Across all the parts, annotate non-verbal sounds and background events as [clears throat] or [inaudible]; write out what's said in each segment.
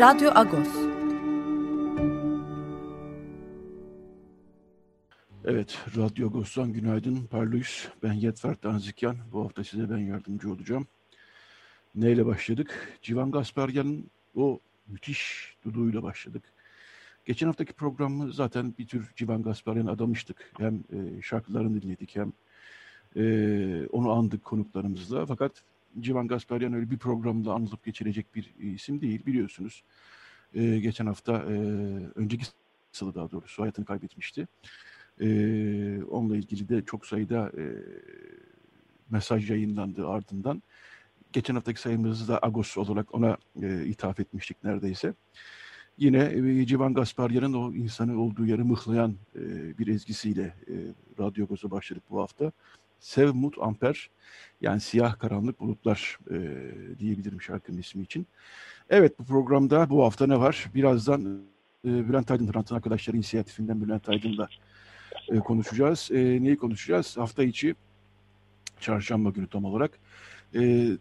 Radyo Agos. Evet, Radyo Agos'tan günaydın. Parlıyız. Ben Yetvert Anzikyan. Bu hafta size ben yardımcı olacağım. Neyle başladık? Civan Gasparyan'ın o müthiş duduyla başladık. Geçen haftaki programı zaten bir tür Civan Gasparyan adamıştık. Hem e, şarkılarını dinledik hem e, onu andık konuklarımızla. Fakat Civan Gasparyan öyle bir programda anılıp geçirecek bir isim değil biliyorsunuz. E, geçen hafta, e, önceki salı daha doğrusu hayatını kaybetmişti. E, onunla ilgili de çok sayıda e, mesaj yayınlandı ardından. Geçen haftaki sayımızda Agos olarak ona e, ithaf etmiştik neredeyse. Yine e, Civan Gasparyan'ın o insanı olduğu yeri mıhlayan e, bir ezgisiyle e, Radyo Agos'a başladık bu hafta. Sev Mut Amper yani siyah karanlık bulutlar e, diyebilirim şarkının ismi için. Evet bu programda bu hafta ne var? Birazdan e, Bülent Aydın Hrant'ın arkadaşları inisiyatifinden Bülent Aydın'la e, konuşacağız. E, neyi konuşacağız? Hafta içi çarşamba günü tam olarak e,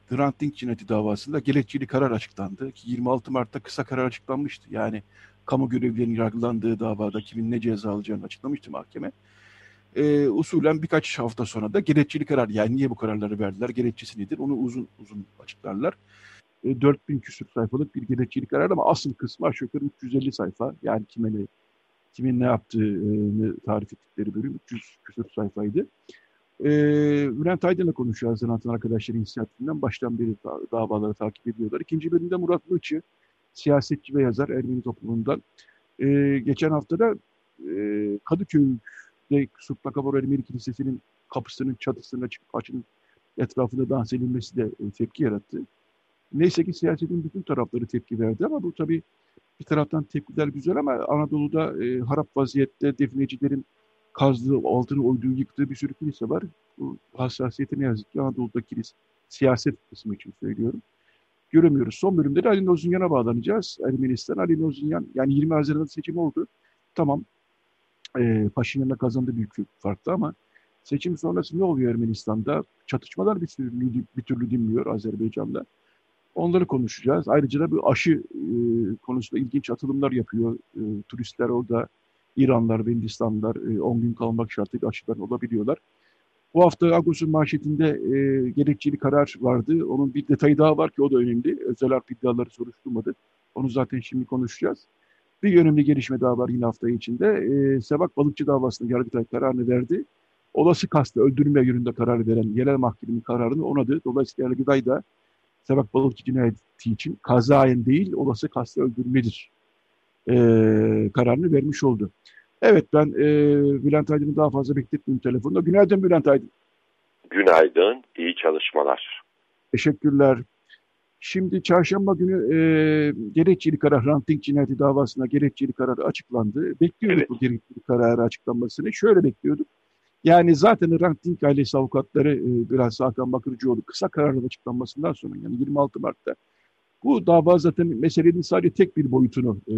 Hrant Dink davasında gerekçeli karar açıklandı. Ki 26 Mart'ta kısa karar açıklanmıştı. Yani kamu görevlilerinin yargılandığı davada kimin ne ceza alacağını açıklamıştı mahkeme e, usulen birkaç hafta sonra da gerekçeli karar yani niye bu kararları verdiler, gerekçesi nedir onu uzun uzun açıklarlar. E, 4000 küsur sayfalık bir gerekçeli karar ama asıl kısmı aşağı yukarı 350 sayfa. Yani kime ne, kimin ne yaptığını tarif ettikleri bölüm 300 küsur sayfaydı. E, Bülent Aydın'la konuşacağız sanatın arkadaşları inisiyatifinden. Baştan beri da, davaları takip ediyorlar. İkinci bölümde Murat Mıçı, siyasetçi ve yazar Ermeni toplumundan. E, geçen hafta da e, Kadıköy ve Sultan Kabor Ermeni Kilisesi'nin kapısının çatısına çıkıp açının etrafında dans edilmesi de e, tepki yarattı. Neyse ki siyasetin bütün tarafları tepki verdi ama bu tabii bir taraftan tepkiler güzel ama Anadolu'da e, harap vaziyette definecilerin kazdığı, altını oyduğu, yıktığı bir sürü kilise var. Bu hassasiyeti ne yazık ki Anadolu'da kilis, siyaset kısmı için söylüyorum. Göremiyoruz. Son bölümde de Ali Nozunyan'a bağlanacağız. Ermenistan, Ali Nozunyan, yani 20 Haziran'da seçim oldu. Tamam, e, Paşinyan'la kazandı büyük farklı ama seçim sonrası ne oluyor Ermenistan'da? Çatışmalar bir türlü, bir türlü dinmiyor Azerbaycan'da. Onları konuşacağız. Ayrıca da bir aşı e, konusunda ilginç atılımlar yapıyor. E, turistler orada İranlar ve Hindistanlılar e, 10 gün kalmak şartıyla aşıdan olabiliyorlar. Bu hafta Agos'un manşetinde e, gerekçeli karar vardı. Onun bir detayı daha var ki o da önemli. Özel harp iddiaları soruşturmadı. Onu zaten şimdi konuşacağız. Bir önemli gelişme daha var yine hafta içinde. E, Sevak Balıkçı davasında Yargıtay kararını verdi. Olası kastı öldürme yönünde karar veren yerel mahkemenin kararını onadı. Dolayısıyla Yargıtay da Sevak Balıkçı cinayeti için kazayen değil olası kastı öldürmedir e, kararını vermiş oldu. Evet ben e, Bülent Aydın'ı daha fazla bekletmeyeyim telefonda. Günaydın Bülent Aydın. Günaydın, iyi çalışmalar. Teşekkürler. Şimdi çarşamba günü e, gerekçeli karar, ranting cinayeti davasına gerekçeli kararı açıklandı. Bekliyorduk evet. bu gerekçeli kararı açıklanmasını. Şöyle bekliyorduk. Yani zaten ranting ailesi avukatları e, biraz Hakan Bakırcıoğlu kısa kararın açıklanmasından sonra yani 26 Mart'ta bu dava zaten meselenin sadece tek bir boyutunu e,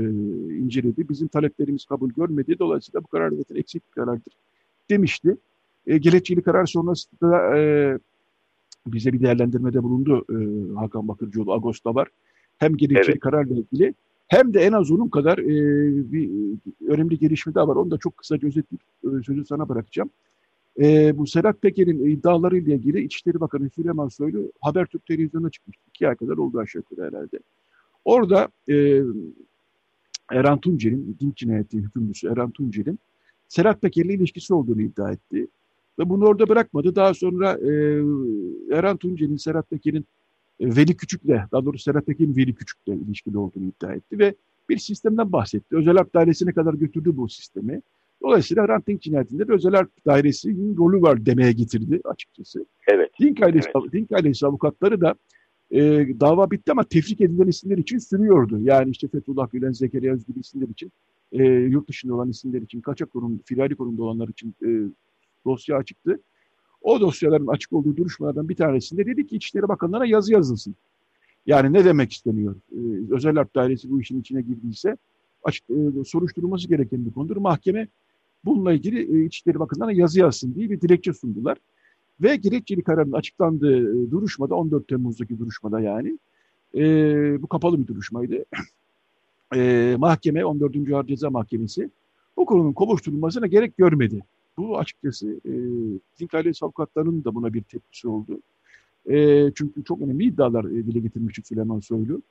inceledi. Bizim taleplerimiz kabul görmedi. Dolayısıyla bu karar zaten eksik bir karardır demişti. E, gerekçeli karar sonrasında e, bize bir değerlendirmede bulundu e, Hakan Bakırcıoğlu. Ağustos'ta var. Hem gerekçeli evet. kararla ilgili hem de en az onun kadar e, bir önemli gelişme daha var. Onu da çok kısaca özetleyip e, sözü sana bırakacağım. E, bu Serhat Peker'in iddialarıyla ilgili İçişleri Bakanı Süleyman Soylu Habertürk televizyonuna çıkmıştı. İki ay kadar oldu aşağı yukarı herhalde. Orada e, Eren Tuncer'in, din cinayeti hükümlüsü Eren Tuncer'in Serhat Peker'le ilişkisi olduğunu iddia etti. Ve bunu orada bırakmadı. Daha sonra e, Eren Tuncer'in, Serhat Peker'in e, Veli Küçük'le, daha doğrusu Serhat Peker'in Veli Küçük'le ilişkili olduğunu iddia etti ve bir sistemden bahsetti. Özel harp dairesine kadar götürdü bu sistemi. Dolayısıyla Hrant Dink cinayetinde de özel harp dairesinin rolü var demeye getirdi açıkçası. Evet. Dink ailesi, evet. Dink ailesi avukatları da E, dava bitti ama tefrik edilen isimler için sürüyordu. Yani işte Fethullah Gülen, Zekeriya Özgür isimler için, e, yurt dışında olan isimler için, kaçak kurum, firari kurumda olanlar için e, dosya açıktı. O dosyaların açık olduğu duruşmalardan bir tanesinde dedi ki İçişleri Bakanlığı'na yazı yazılsın. Yani ne demek isteniyor? Ee, özel harp dairesi bu işin içine girdiyse açık, e, soruşturulması gereken bir konudur. Mahkeme bununla ilgili e, İçişleri Bakanlığı'na yazı yazsın diye bir dilekçe sundular. Ve gerekçeli kararın açıklandığı e, duruşmada 14 Temmuz'daki duruşmada yani e, bu kapalı bir duruşmaydı. E, mahkeme 14. Ağır Ceza Mahkemesi bu konunun kovuşturulmasına gerek görmedi. Bu açıkçası e, Zinc ailesi avukatlarının da buna bir tepkisi oldu. E, çünkü çok önemli iddialar e, dile getirmişti Süleyman Soylu.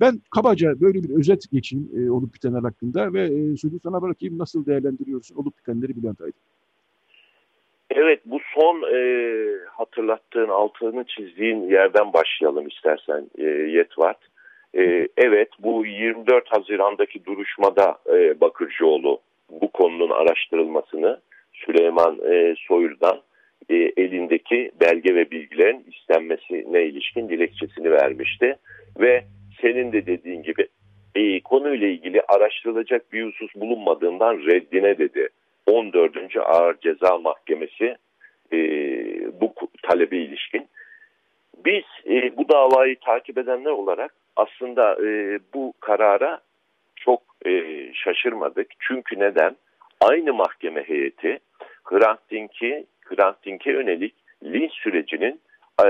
Ben kabaca böyle bir özet geçeyim e, olup bitenler hakkında ve e, sözü sana bırakayım. Nasıl değerlendiriyorsun olup bitenleri Bülent Aydın? Evet bu son e, hatırlattığın altını çizdiğin yerden başlayalım istersen e, Yetvart. E, evet bu 24 Haziran'daki duruşmada e, Bakırcıoğlu bu konunun araştırılmasını Süleyman e, Soylu'dan e, elindeki belge ve bilgilerin istenmesine ilişkin dilekçesini vermişti. Ve senin de dediğin gibi e, konuyla ilgili araştırılacak bir husus bulunmadığından reddine dedi. 14. Ağır Ceza Mahkemesi e, bu talebe ilişkin. Biz e, bu davayı takip edenler olarak aslında e, bu karara çok e, şaşırmadık. Çünkü neden? Aynı mahkeme heyeti Hrant Dink'i Hrant Dink'e yönelik linç sürecinin e,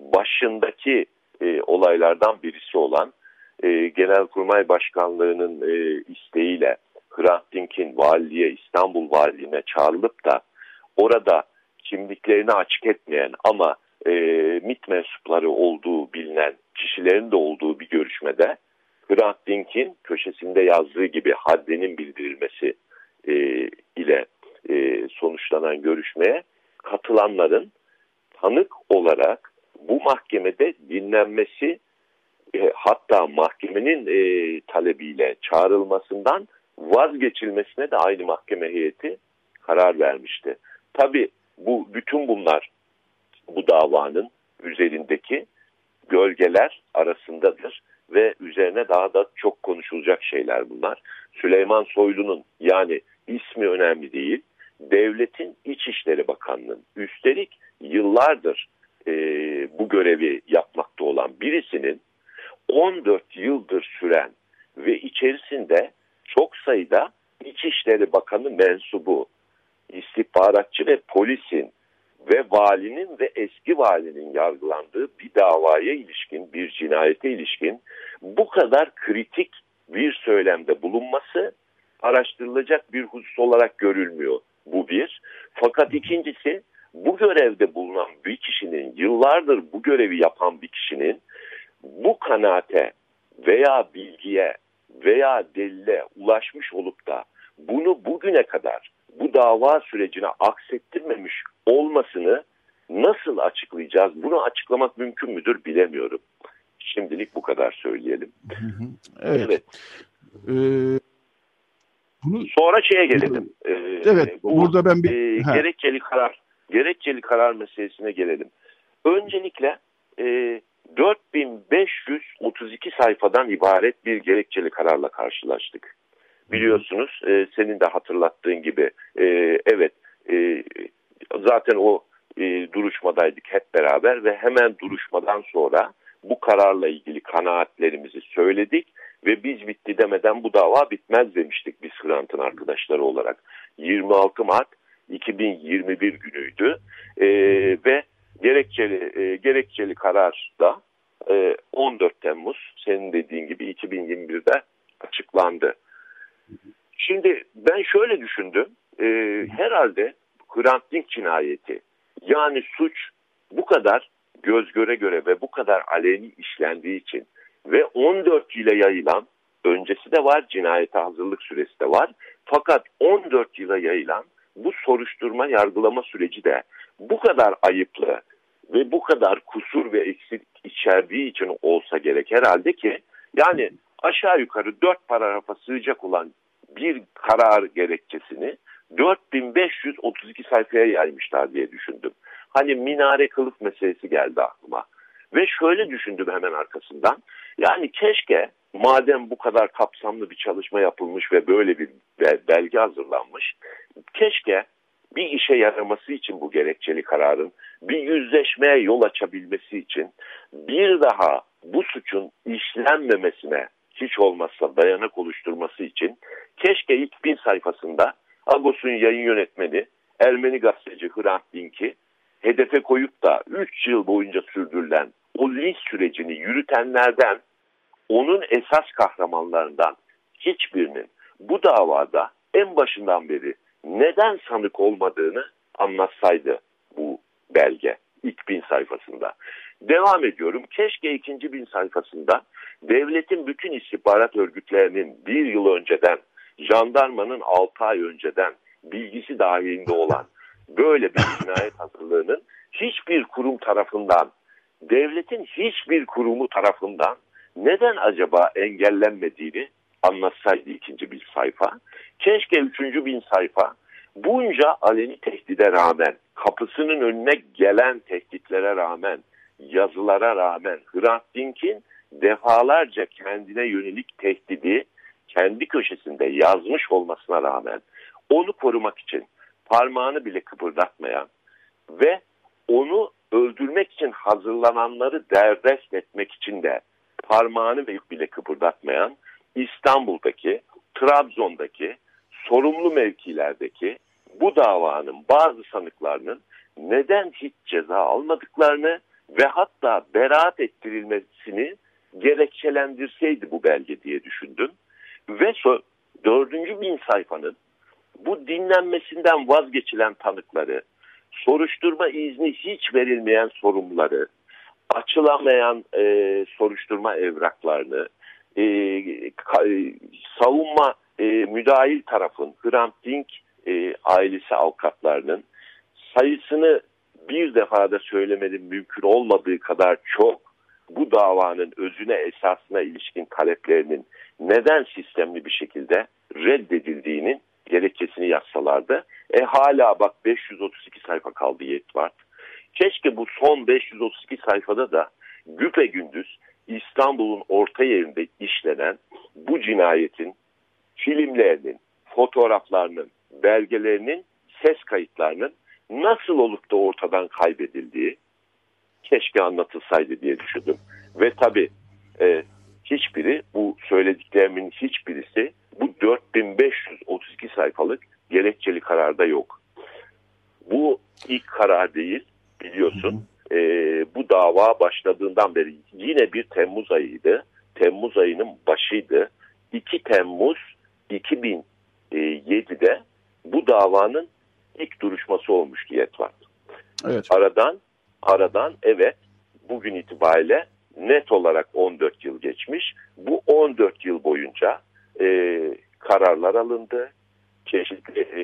başındaki e, olaylardan birisi olan e, Genelkurmay Başkanlığı'nın e, isteğiyle Hrant Dink'in valiliğe, İstanbul valiliğine çağrılıp da orada kimliklerini açık etmeyen ama e, MİT mensupları olduğu bilinen kişilerin de olduğu bir görüşmede Hrant Dink'in köşesinde yazdığı gibi haddinin bildirilmesi e, ile e, sonuçlanan görüşmeye katılanların tanık olarak bu mahkemede dinlenmesi e, hatta mahkemenin e, talebiyle çağrılmasından vazgeçilmesine de aynı mahkeme heyeti karar vermişti. Tabi bu bütün bunlar bu davanın üzerindeki gölgeler arasındadır ve üzerine daha da çok konuşulacak şeyler bunlar. Süleyman Soylu'nun yani ismi önemli değil. Devletin İçişleri Bakanlığı'nın üstelik yıllardır e, bu görevi yapmakta olan birisinin 14 yıldır süren ve içerisinde çok sayıda İçişleri Bakanı mensubu, istihbaratçı ve polisin ve valinin ve eski valinin yargılandığı bir davaya ilişkin, bir cinayete ilişkin bu kadar kritik bir söylemde bulunması araştırılacak bir husus olarak görülmüyor. Bu bir. Fakat ikincisi bu görevde bulunan bir kişinin, yıllardır bu görevi yapan bir kişinin bu kanaate veya bilgiye veya delile ulaşmış olup da bunu bugüne kadar bu dava sürecine aksettirmemiş olmasını nasıl açıklayacağız? Bunu açıklamak mümkün müdür bilemiyorum. Şimdilik bu kadar söyleyelim. Evet. evet. Ee, bunu Sonra şeye gelelim. Ee, evet. Bu, burada ben bir e, gerekçeli karar gerekçeli karar meselesine gelelim. Öncelikle e, 4532 sayfadan ibaret bir gerekçeli kararla karşılaştık. Biliyorsunuz e, senin de hatırlattığın gibi e, evet e, zaten o e, duruşmadaydık hep beraber ve hemen duruşmadan sonra bu kararla ilgili kanaatlerimizi söyledik ve biz bitti demeden bu dava bitmez demiştik biz Hrant'ın arkadaşları olarak. 26 Mart 2021 günüydü e, ve gerekçeli e, gerekçeli karar da e, 14 Temmuz senin dediğin gibi 2021'de açıklandı. Şimdi ben şöyle düşündüm. E, herhalde Hrant Dink cinayeti yani suç bu kadar göz göre göre ve bu kadar aleni işlendiği için ve 14 ile yayılan öncesi de var cinayete hazırlık süresi de var. Fakat 14 yıla yayılan bu soruşturma yargılama süreci de bu kadar ayıplı ve bu kadar kusur ve eksik içerdiği için olsa gerek herhalde ki yani aşağı yukarı dört paragrafa sığacak olan bir karar gerekçesini 4532 sayfaya yaymışlar diye düşündüm. Hani minare kılıf meselesi geldi aklıma. Ve şöyle düşündüm hemen arkasından. Yani keşke madem bu kadar kapsamlı bir çalışma yapılmış ve böyle bir belge hazırlanmış, keşke bir işe yaraması için bu gerekçeli kararın bir yüzleşmeye yol açabilmesi için bir daha bu suçun işlenmemesine hiç olmazsa dayanak oluşturması için keşke ilk bin sayfasında Agos'un yayın yönetmeni Ermeni gazeteci Hrant Dink'i hedefe koyup da 3 yıl boyunca sürdürülen o linç sürecini yürütenlerden onun esas kahramanlarından hiçbirinin bu davada en başından beri neden sanık olmadığını anlatsaydı bu belge ilk bin sayfasında. Devam ediyorum. Keşke ikinci bin sayfasında devletin bütün istihbarat örgütlerinin bir yıl önceden, jandarmanın altı ay önceden bilgisi dahilinde olan böyle bir cinayet hazırlığının hiçbir kurum tarafından, devletin hiçbir kurumu tarafından neden acaba engellenmediğini anlatsaydı ikinci bir sayfa. Keşke üçüncü bin sayfa bunca aleni tehdide rağmen, kapısının önüne gelen tehditlere rağmen, yazılara rağmen Hrant Dink'in defalarca kendine yönelik tehdidi kendi köşesinde yazmış olmasına rağmen onu korumak için parmağını bile kıpırdatmayan ve onu öldürmek için hazırlananları derdest etmek için de parmağını bile kıpırdatmayan İstanbul'daki, Trabzon'daki, sorumlu mevkilerdeki bu davanın bazı sanıklarının neden hiç ceza almadıklarını ve hatta beraat ettirilmesini gerekçelendirseydi bu belge diye düşündüm. Ve so dördüncü bin sayfanın bu dinlenmesinden vazgeçilen tanıkları, soruşturma izni hiç verilmeyen sorumluları, açılamayan e, soruşturma evraklarını, e, ka, e, savunma e, müdahil tarafın, Hrant Dink e, ailesi avukatlarının sayısını bir defada söylemenin mümkün olmadığı kadar çok bu davanın özüne esasına ilişkin taleplerinin neden sistemli bir şekilde reddedildiğinin gerekçesini yazsalardı. Bak 532 sayfa kaldı Yetvart. Keşke bu son 532 sayfada da güpe gündüz İstanbul'un orta yerinde işlenen bu cinayetin filmlerinin, fotoğraflarının, belgelerinin, ses kayıtlarının nasıl olup da ortadan kaybedildiği keşke anlatılsaydı diye düşündüm. Ve tabii e, hiçbiri bu söylediklerimin hiçbirisi bu 4532 sayfalık gerekçeli kararda yok. Bu ilk karar değil biliyorsun. E, bu dava başladığından beri yine bir Temmuz ayıydı. Temmuz ayının başıydı. 2 Temmuz 2007'de bu davanın ilk duruşması olmuştu Yetvat. Evet. Aradan aradan evet bugün itibariyle net olarak 14 yıl geçmiş. Bu 14 yıl boyunca e, kararlar alındı. Çeşitli e,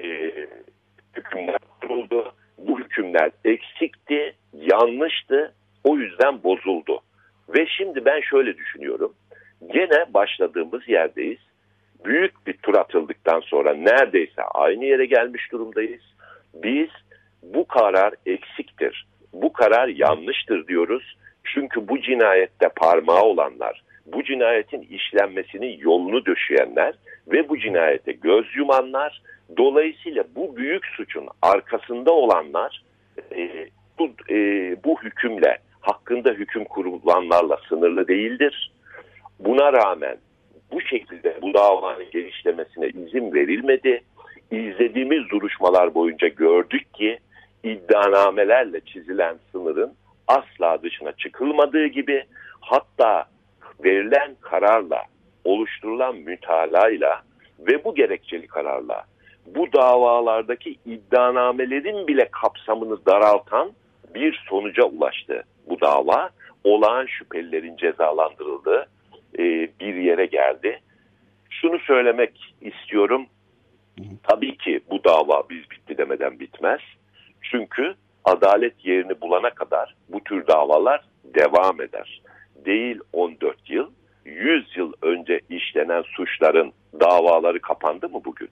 hükümler kuruldu. Bu hükümler eksikti, yanlıştı. O yüzden bozuldu. Ve şimdi ben şöyle düşünüyorum. Gene başladığımız yerdeyiz. Büyük bir tur atıldıktan sonra neredeyse aynı yere gelmiş durumdayız. Biz bu karar eksiktir, bu karar yanlıştır diyoruz. Çünkü bu cinayette parmağı olanlar, bu cinayetin işlenmesinin yolunu döşeyenler ve bu cinayete göz yumanlar, dolayısıyla bu büyük suçun arkasında olanlar e, bu, e, bu hükümle, hakkında hüküm kurulanlarla sınırlı değildir. Buna rağmen bu şekilde bu davanın genişlemesine izin verilmedi. İzlediğimiz duruşmalar boyunca gördük ki iddianamelerle çizilen sınırın asla dışına çıkılmadığı gibi hatta verilen kararla oluşturulan mütalayla ve bu gerekçeli kararla bu davalardaki iddianamelerin bile kapsamını daraltan bir sonuca ulaştı bu dava. Olağan şüphelilerin cezalandırıldığı e, bir yere geldi. Şunu söylemek istiyorum. Tabii ki bu dava biz bitti demeden bitmez. Çünkü adalet yerini bulana kadar bu tür davalar devam eder. Değil 14 yıl, 100 yıl önce işlenen suçların davaları kapandı mı bugün?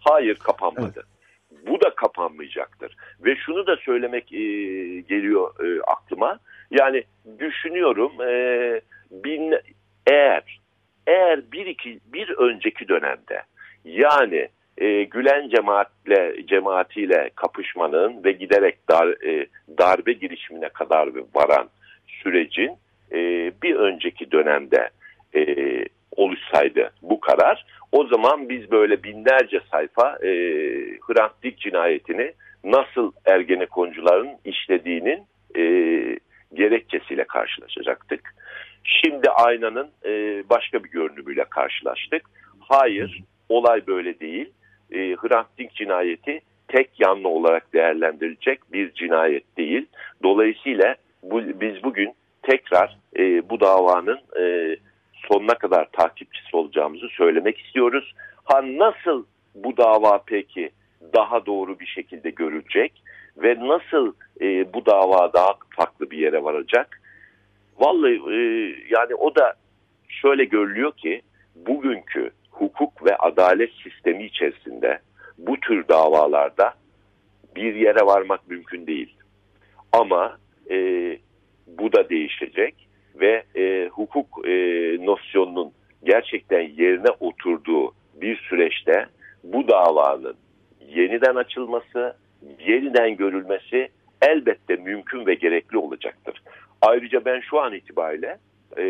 Hayır kapanmadı. Evet. Bu da kapanmayacaktır. Ve şunu da söylemek e, geliyor e, aklıma. Yani düşünüyorum e, bin, eğer eğer bir iki bir önceki dönemde yani e, Gülen cemaatle cemaatiyle kapışmanın ve giderek dar, e, darbe girişimine kadar varan sürecin e, bir önceki dönemde e, oluşsaydı bu karar o zaman biz böyle binlerce sayfa e, Hrant Dink cinayetini nasıl Ergenekoncuların işlediğinin e, gerekçesiyle karşılaşacaktık. Şimdi aynanın e, başka bir görünümüyle karşılaştık. Hayır, olay böyle değil. E, Hrant Dink cinayeti tek yanlı olarak değerlendirilecek bir cinayet değil. Dolayısıyla bu, biz bugün tekrar e, bu davanın e, sonuna kadar takipçisi olacağımızı söylemek istiyoruz. Ha nasıl bu dava peki daha doğru bir şekilde görülecek ve nasıl e, bu dava daha farklı bir yere varacak? Vallahi e, yani o da şöyle görülüyor ki bugünkü hukuk ve adalet sistemi içerisinde bu tür davalarda bir yere varmak mümkün değil. Ama e, bu da değişecek ve e, hukuk e, nosyonunun gerçekten yerine oturduğu bir süreçte bu davanın yeniden açılması, yeniden görülmesi elbette mümkün ve gerekli olacaktır. Ayrıca ben şu an itibariyle e,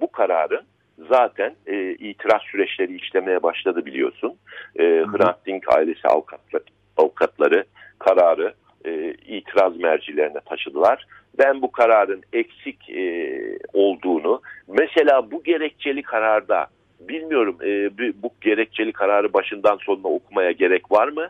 bu kararın zaten e, itiraz süreçleri işlemeye başladı biliyorsun. E, Hrant Dink ailesi avukatları, avukatları kararı e, itiraz mercilerine taşıdılar. Ben bu kararın eksik e, olduğunu, mesela bu gerekçeli kararda bilmiyorum e, bu gerekçeli kararı başından sonuna okumaya gerek var mı?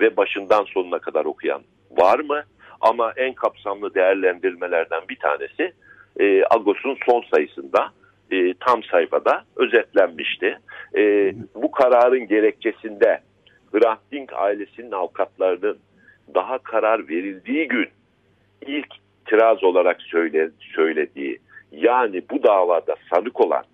Ve başından sonuna kadar okuyan var mı? Ama en kapsamlı değerlendirmelerden bir tanesi e, Agos'un son sayısında e, tam sayfada özetlenmişti. E, bu kararın gerekçesinde Hrant Dink ailesinin avukatlarının daha karar verildiği gün ilk itiraz olarak söyle, söylediği yani bu davada sanık olan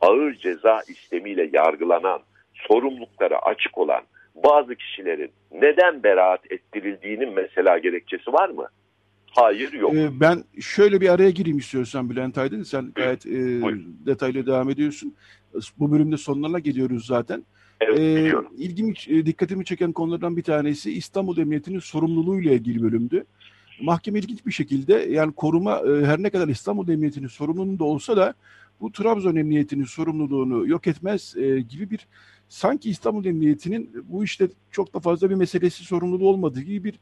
ağır ceza istemiyle yargılanan sorumluluklara açık olan bazı kişilerin neden beraat ettirildiğinin mesela gerekçesi var mı? Hayır yok. Ee, ben şöyle bir araya gireyim istiyorsan Bülent Aydın. Sen gayet e, detaylı devam ediyorsun. Bu bölümde sonlarına geliyoruz zaten. Evet, ee, ilgimi, e, dikkatimi çeken konulardan bir tanesi İstanbul Emniyeti'nin sorumluluğuyla ilgili bölümdü. Mahkeme ilginç bir şekilde yani koruma e, her ne kadar İstanbul Emniyeti'nin sorumluluğunda olsa da bu Trabzon Emniyeti'nin sorumluluğunu yok etmez e, gibi bir sanki İstanbul Emniyeti'nin bu işte çok da fazla bir meselesi sorumluluğu olmadığı gibi bir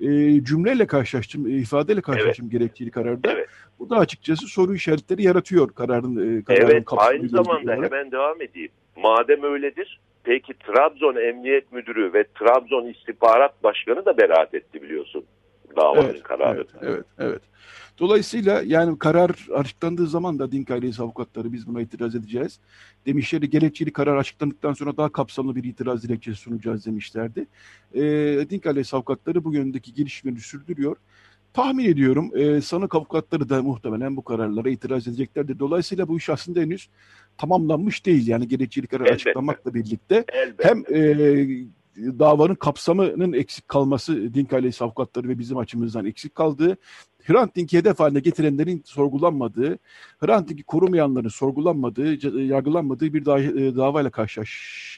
e, cümleyle karşılaştım, e, ifadeyle karşılaştım evet. gerektiği kararda. Evet. Bu da açıkçası soru işaretleri yaratıyor kararın. E, kararın evet, aynı zamanda olarak. hemen devam edeyim. Madem öyledir, peki Trabzon Emniyet Müdürü ve Trabzon İstihbarat Başkanı da beraat etti biliyorsun davanın evet, kararı. Evet, evet, evet. Dolayısıyla yani karar açıklandığı zaman da Dink ailesi avukatları biz buna itiraz edeceğiz. Demişleri gerekçeli karar açıklandıktan sonra daha kapsamlı bir itiraz dilekçesi sunacağız demişlerdi. E, Dink ailesi avukatları bu yöndeki gelişmeleri sürdürüyor. Tahmin ediyorum e, sanık avukatları da muhtemelen bu kararlara itiraz edeceklerdir. Dolayısıyla bu iş aslında henüz tamamlanmış değil. Yani gerekçeli karar Elbette. açıklamakla birlikte Elbette. hem e, davanın kapsamının eksik kalması Dink ailesi avukatları ve bizim açımızdan eksik kaldığı, Hrant Dink'i hedef haline getirenlerin sorgulanmadığı, Hrant Dink'i korumayanların sorgulanmadığı, yargılanmadığı bir e, davayla karşı,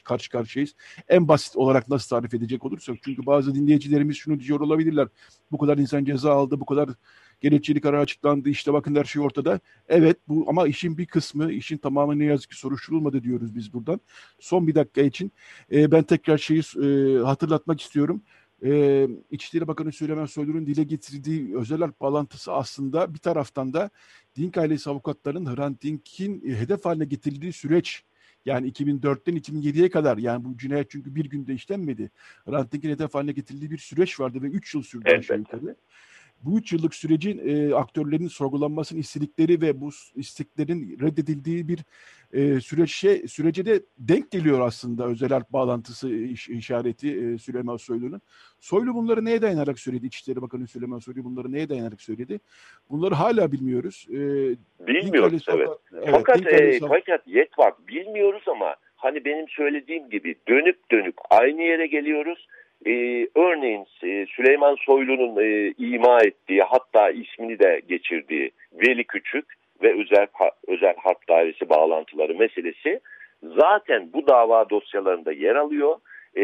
karşı karşıyayız. En basit olarak nasıl tarif edecek olursak, çünkü bazı dinleyicilerimiz şunu diyor olabilirler, bu kadar insan ceza aldı, bu kadar gerekçeli karar açıklandı. İşte bakın her şey ortada. Evet bu ama işin bir kısmı, işin tamamı ne yazık ki soruşturulmadı diyoruz biz buradan. Son bir dakika için e, ben tekrar şeyi e, hatırlatmak istiyorum. E, İçişleri Bakanı Süleyman Soylu'nun dile getirdiği özel harp bağlantısı aslında bir taraftan da Dink ailesi avukatlarının Hrant Dink'in e, hedef haline getirildiği süreç yani 2004'ten 2007'ye kadar yani bu cinayet çünkü bir günde işlenmedi. Hrant Dink'in hedef haline getirildiği bir süreç vardı ve 3 yıl sürdü aşağı yukarı bu üç yıllık sürecin e, aktörlerin sorgulanmasını istedikleri ve bu isteklerin reddedildiği bir e, süreçe sürece de denk geliyor aslında özel harp bağlantısı iş, işareti e, Süleyman Soylu'nun. Soylu bunları neye dayanarak söyledi? İçişleri Bakanı Süleyman Soylu bunları neye dayanarak söyledi? Bunları hala bilmiyoruz. E, bilmiyoruz evet. evet. Fakat, e, fakat yet var bilmiyoruz ama hani benim söylediğim gibi dönüp dönüp aynı yere geliyoruz e, örneğin e, Süleyman Soylu'nun e, ima ettiği hatta ismini de geçirdiği Veli Küçük ve özel özel harp dairesi bağlantıları meselesi zaten bu dava dosyalarında yer alıyor. E,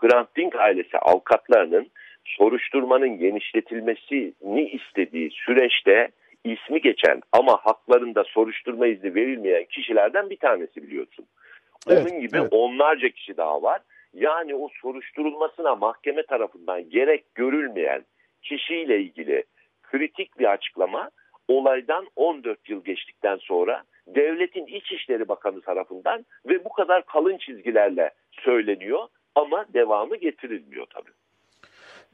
Hrant Dink ailesi avukatlarının soruşturmanın genişletilmesini istediği süreçte ismi geçen ama haklarında soruşturma izni verilmeyen kişilerden bir tanesi biliyorsun. Onun evet, gibi evet. onlarca kişi daha var. Yani o soruşturulmasına mahkeme tarafından gerek görülmeyen kişiyle ilgili kritik bir açıklama olaydan 14 yıl geçtikten sonra devletin İçişleri Bakanı tarafından ve bu kadar kalın çizgilerle söyleniyor ama devamı getirilmiyor tabii.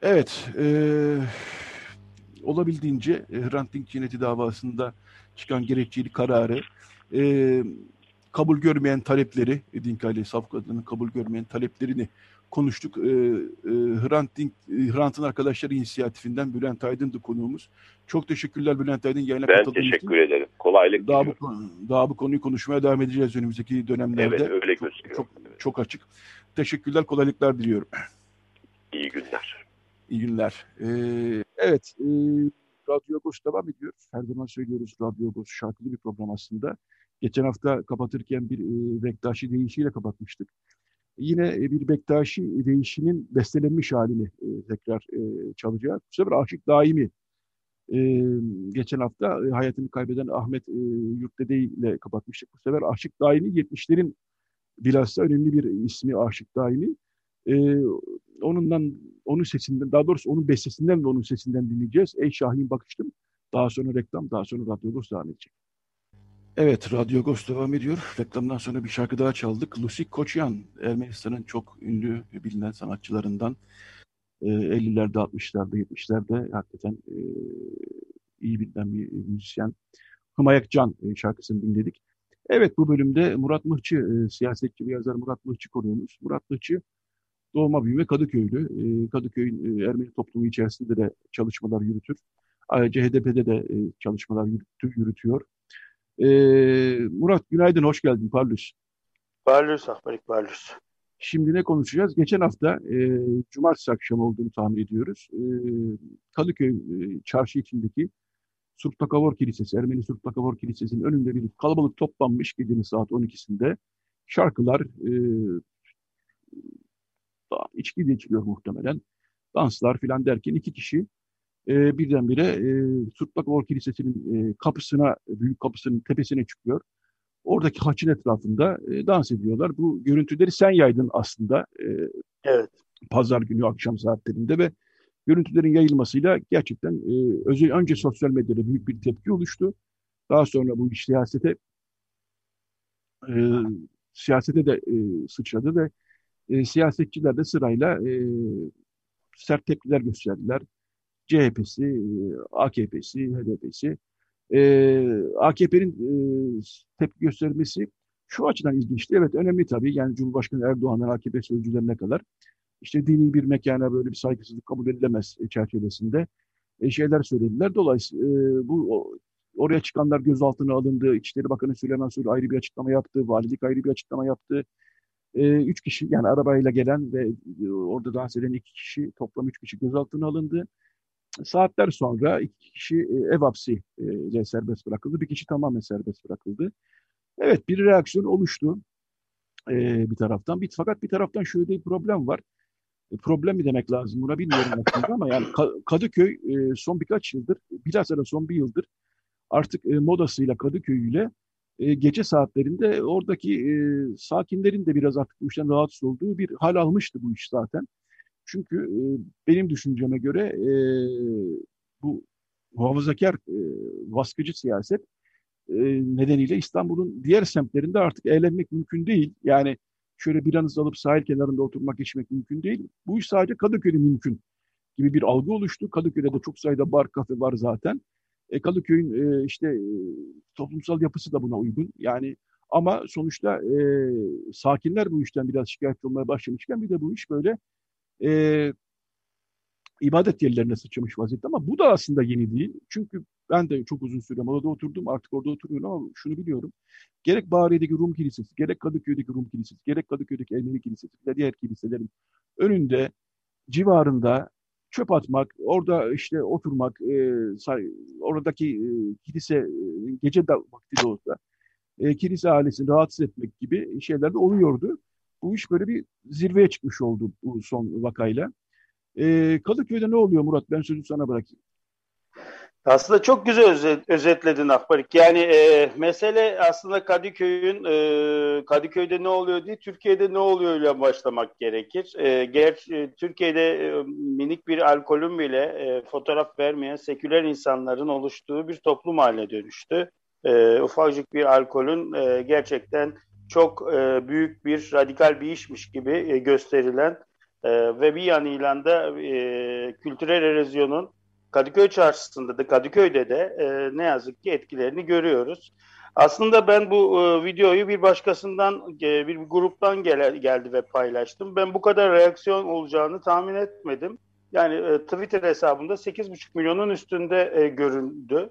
Evet, e, olabildiğince e, Hrant Dink cinayeti davasında çıkan gerekçeli kararı e, kabul görmeyen talepleri, Dink ailesi avukatının kabul görmeyen taleplerini konuştuk. E, e, Hrant Dink, Hrant'ın arkadaşları inisiyatifinden Bülent Aydın'dı konuğumuz. Çok teşekkürler Bülent Aydın yayına ben katıldığınız için. Ben teşekkür ederim. Kolaylık daha bu, daha bu konuyu konuşmaya devam edeceğiz önümüzdeki dönemlerde. Evet öyle gözüküyor. Çok, çok, çok açık. Teşekkürler, kolaylıklar diliyorum. İyi günler. İyi günler. Ee, evet, e, Radyo Agos devam ediyor. Her zaman söylüyoruz Radyo Agos şarkılı bir program aslında. Geçen hafta kapatırken bir e, Bektaşi deyişiyle kapatmıştık. Yine e, bir Bektaşi deyişinin bestelenmiş halini e, tekrar e, çalacağız. Bu sefer Aşık Daimi. E, geçen hafta e, hayatını kaybeden Ahmet e, Yurtdede ile kapatmıştık. Bu sefer Aşık Daimi 70'lerin bilhassa önemli bir ismi Aşık Daimi. E, onundan, onun sesinden, daha doğrusu onun bestesinden ve onun sesinden dinleyeceğiz. Ey Şahin bakıştım. Daha sonra reklam, daha sonra Radyo devam edecek. Evet, Radyo Agos devam ediyor. Reklamdan sonra bir şarkı daha çaldık. Lucy Koçyan, Ermenistan'ın çok ünlü, bilinen sanatçılarından. 50'lerde, 60'larda, 70'lerde hakikaten e, iyi bilinen bir müzisyen. Hımayak Can e, şarkısını dinledik. Evet, bu bölümde Murat Mıhçı, e, siyasetçi bir yazar Murat Mıhçı konuğumuz. Murat Mıhçı, doğma büyüme Kadıköylü. Kadıköy'ün Ermeni toplumu içerisinde de çalışmalar yürütür. Ayrıca HDP'de de çalışmalar yürütüyor. E, Murat günaydın, hoş geldin Parlus. Parlus, Ahmet Parlus. Şimdi ne konuşacağız? Geçen hafta e, cumartesi akşamı olduğunu tahmin ediyoruz. E, Kadıköy e, çarşı içindeki Surptakavor Kilisesi, Ermeni Surptakavor Kilisesi'nin önünde bir kalabalık toplanmış gecenin saat 12'sinde. Şarkılar, e, içki de içiliyor muhtemelen. Danslar filan derken iki kişi e, birdenbire e, Surtlakor Kilisesi'nin e, kapısına, büyük kapısının tepesine çıkıyor. Oradaki haçın etrafında e, dans ediyorlar. Bu görüntüleri sen yaydın aslında. E, evet. Pazar günü akşam saatlerinde ve görüntülerin yayılmasıyla gerçekten e, özel, önce sosyal medyada büyük bir tepki oluştu. Daha sonra bu iş siyasete e, siyasete de e, sıçradı ve e, siyasetçiler de sırayla e, sert tepkiler gösterdiler. CHP'si, e, AKP'si, HDP'si. E, AKP'nin e, tepki göstermesi şu açıdan ilginçti. Evet önemli tabii. Yani Cumhurbaşkanı Erdoğan'dan AKP sözcülerine kadar işte dini bir mekana böyle bir saygısızlık kabul edilemez çerçevesinde e, şeyler söylediler. Dolayısıyla e, bu oraya çıkanlar gözaltına alındı. İçişleri Bakanı Süleyman Soylu ayrı bir açıklama yaptı. Valilik ayrı bir açıklama yaptı. E, üç kişi yani arabayla gelen ve e, orada dans eden iki kişi toplam üç kişi gözaltına alındı. Saatler sonra iki kişi e, ev hapsi e, ile serbest bırakıldı. Bir kişi tamamen serbest bırakıldı. Evet bir reaksiyon oluştu e, bir taraftan. Bir, fakat bir taraftan şöyle bir problem var. Problem mi demek lazım buna bilmiyorum aslında ama yani Kadıköy son birkaç yıldır, bilhassa son bir yıldır artık modasıyla Kadıköy'üyle e, gece saatlerinde oradaki sakinlerin de biraz artık bu işten rahatsız olduğu bir hal almıştı bu iş zaten. Çünkü e, benim düşünceme göre e, bu muhafazakar e, baskıcı siyaset e, nedeniyle İstanbul'un diğer semtlerinde artık eğlenmek mümkün değil. Yani şöyle bir anız alıp sahil kenarında oturmak, içmek mümkün değil. Bu iş sadece Kadıköy'de mümkün gibi bir algı oluştu. Kadıköy'de de çok sayıda bar, kafe var zaten. E, Kadıköy'ün e, işte e, toplumsal yapısı da buna uygun. Yani ama sonuçta e, sakinler bu işten biraz şikayet olmaya başlamışken bir de bu iş böyle e, ibadet yerlerine sıçramış vaziyette ama bu da aslında yeni değil. Çünkü ben de çok uzun süre Mala'da oturdum. Artık orada oturuyorum ama şunu biliyorum. Gerek Bahariye'deki Rum Kilisesi, gerek Kadıköy'deki Rum Kilisesi, gerek Kadıköy'deki Ermeni Kilisesi ve diğer kiliselerin önünde civarında çöp atmak, orada işte oturmak, e, oradaki e, kilise e, gece vakti de olsa e, kilise ailesini rahatsız etmek gibi şeyler de oluyordu. Bu iş böyle bir zirveye çıkmış oldu bu son vakayla. E, Kadıköy'de ne oluyor Murat? Ben sözü sana bırakayım. Aslında çok güzel özet, özetledin Akbarik. Yani e, mesele aslında Kadıköy'ün e, Kadıköy'de ne oluyor değil, Türkiye'de ne oluyor ile başlamak gerekir. E, ger e, Türkiye'de e, minik bir alkolün bile e, fotoğraf vermeyen seküler insanların oluştuğu bir toplum haline dönüştü. E, ufacık bir alkolün e, gerçekten çok e, büyük bir radikal bir işmiş gibi e, gösterilen e, ve bir yanıyla da e, kültürel erozyonun Kadıköy çarşısında da Kadıköy'de de e, ne yazık ki etkilerini görüyoruz. Aslında ben bu e, videoyu bir başkasından, e, bir gruptan gel geldi ve paylaştım. Ben bu kadar reaksiyon olacağını tahmin etmedim. Yani e, Twitter hesabında 8,5 milyonun üstünde e, göründü.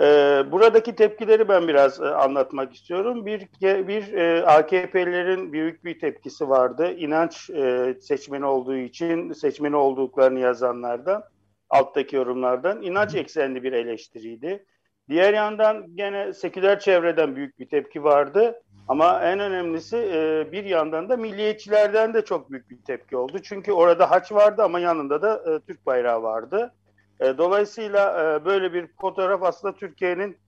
E, buradaki tepkileri ben biraz e, anlatmak istiyorum. Bir, bir e, AKP'lilerin büyük bir tepkisi vardı. İnanç e, seçmeni olduğu için seçmeni olduklarını yazanlardan alttaki yorumlardan inanç eksenli bir eleştiriydi. Diğer yandan gene seküler çevreden büyük bir tepki vardı. Ama en önemlisi e, bir yandan da milliyetçilerden de çok büyük bir tepki oldu. Çünkü orada haç vardı ama yanında da e, Türk bayrağı vardı. E, dolayısıyla böyle bir fotoğraf aslında Türkiye'nin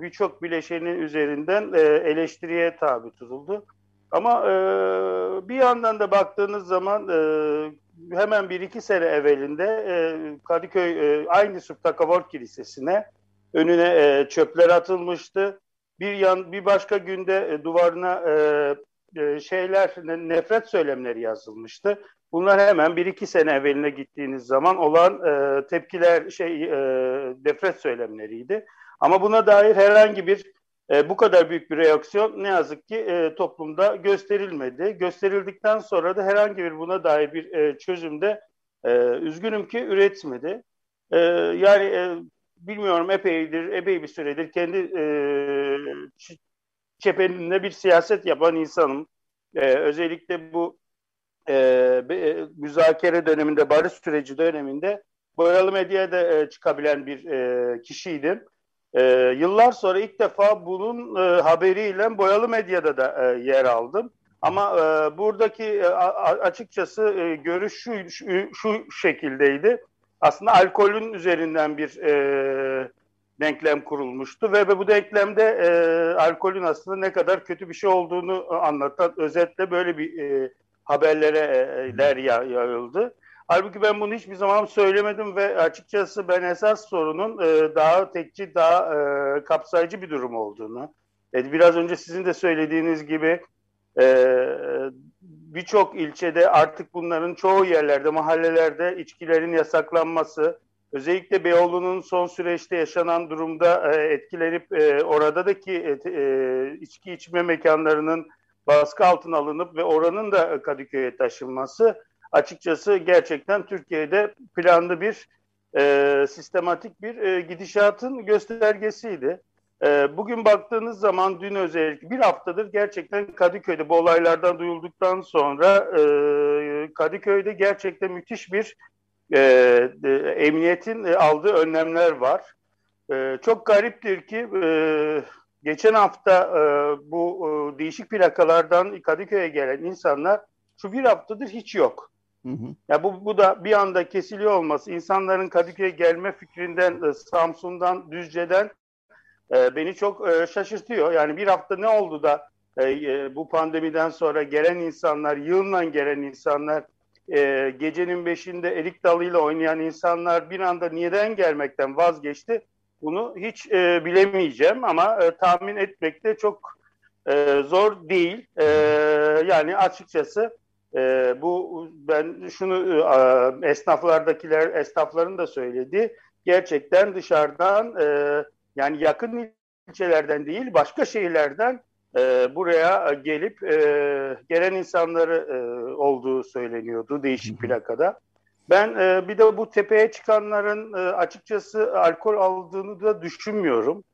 birçok bileşenin üzerinden eleştiriye tabi tutuldu. Ama bir yandan da baktığınız zaman hemen bir iki sene evvelinde e, Kadıköy e, aynı Subtakavor Kilisesi'ne önüne e, çöpler atılmıştı. Bir yan bir başka günde e, duvarına e, e, şeyler nefret söylemleri yazılmıştı. Bunlar hemen bir iki sene evveline gittiğiniz zaman olan e, tepkiler şey e, nefret söylemleriydi. Ama buna dair herhangi bir e, bu kadar büyük bir reaksiyon ne yazık ki e, toplumda gösterilmedi. Gösterildikten sonra da herhangi bir buna dair bir e, çözümde e, üzgünüm ki üretmedi. E, yani e, bilmiyorum epeydir, epey bir süredir kendi e, çepeninde bir siyaset yapan insanım. E, özellikle bu e, e, müzakere döneminde, barış süreci döneminde boyalı medyaya e, çıkabilen bir e, kişiydim. E, yıllar sonra ilk defa bunun e, haberiyle boyalı medyada da e, yer aldım. Ama e, buradaki e, açıkçası e, görüş şu, şu, şu şekildeydi. Aslında alkolün üzerinden bir e, denklem kurulmuştu ve bu denklemde e, alkolün aslında ne kadar kötü bir şey olduğunu anlatan özetle böyle bir e, haberlere e, yayıldı. Halbuki ben bunu hiçbir zaman söylemedim ve açıkçası ben esas sorunun e, daha tekçi, daha e, kapsayıcı bir durum olduğunu. E, biraz önce sizin de söylediğiniz gibi e, birçok ilçede artık bunların çoğu yerlerde, mahallelerde içkilerin yasaklanması, özellikle Beyoğlu'nun son süreçte yaşanan durumda e, etkilenip e, oradaki e, e, içki içme mekanlarının baskı altına alınıp ve oranın da Kadıköy'e taşınması açıkçası gerçekten Türkiye'de planlı bir e, sistematik bir e, gidişatın göstergesiydi. E, bugün baktığınız zaman dün özellikle bir haftadır gerçekten Kadıköy'de bu olaylardan duyulduktan sonra e, Kadıköy'de gerçekten müthiş bir e, e, emniyetin aldığı önlemler var. E, çok gariptir ki e, geçen hafta e, bu e, değişik plakalardan Kadıköy'e gelen insanlar şu bir haftadır hiç yok. Hı hı. Ya bu, bu da bir anda kesiliyor olması insanların Kadıköy'e gelme fikrinden e, Samsun'dan Düzce'den e, beni çok e, şaşırtıyor. Yani bir hafta ne oldu da e, e, bu pandemiden sonra gelen insanlar, yığınla gelen insanlar, e, gecenin beşinde erik dalıyla oynayan insanlar bir anda neden gelmekten vazgeçti? Bunu hiç e, bilemeyeceğim ama e, tahmin etmek de çok e, zor değil. E, yani açıkçası e, bu ben şunu e, esnaflardakiler esnafların da söyledi. Gerçekten dışarıdan e, yani yakın ilçelerden değil başka şehirlerden e, buraya gelip e, gelen insanları e, olduğu söyleniyordu değişik plakada. Ben e, bir de bu tepeye çıkanların e, açıkçası alkol aldığını da düşünmüyorum.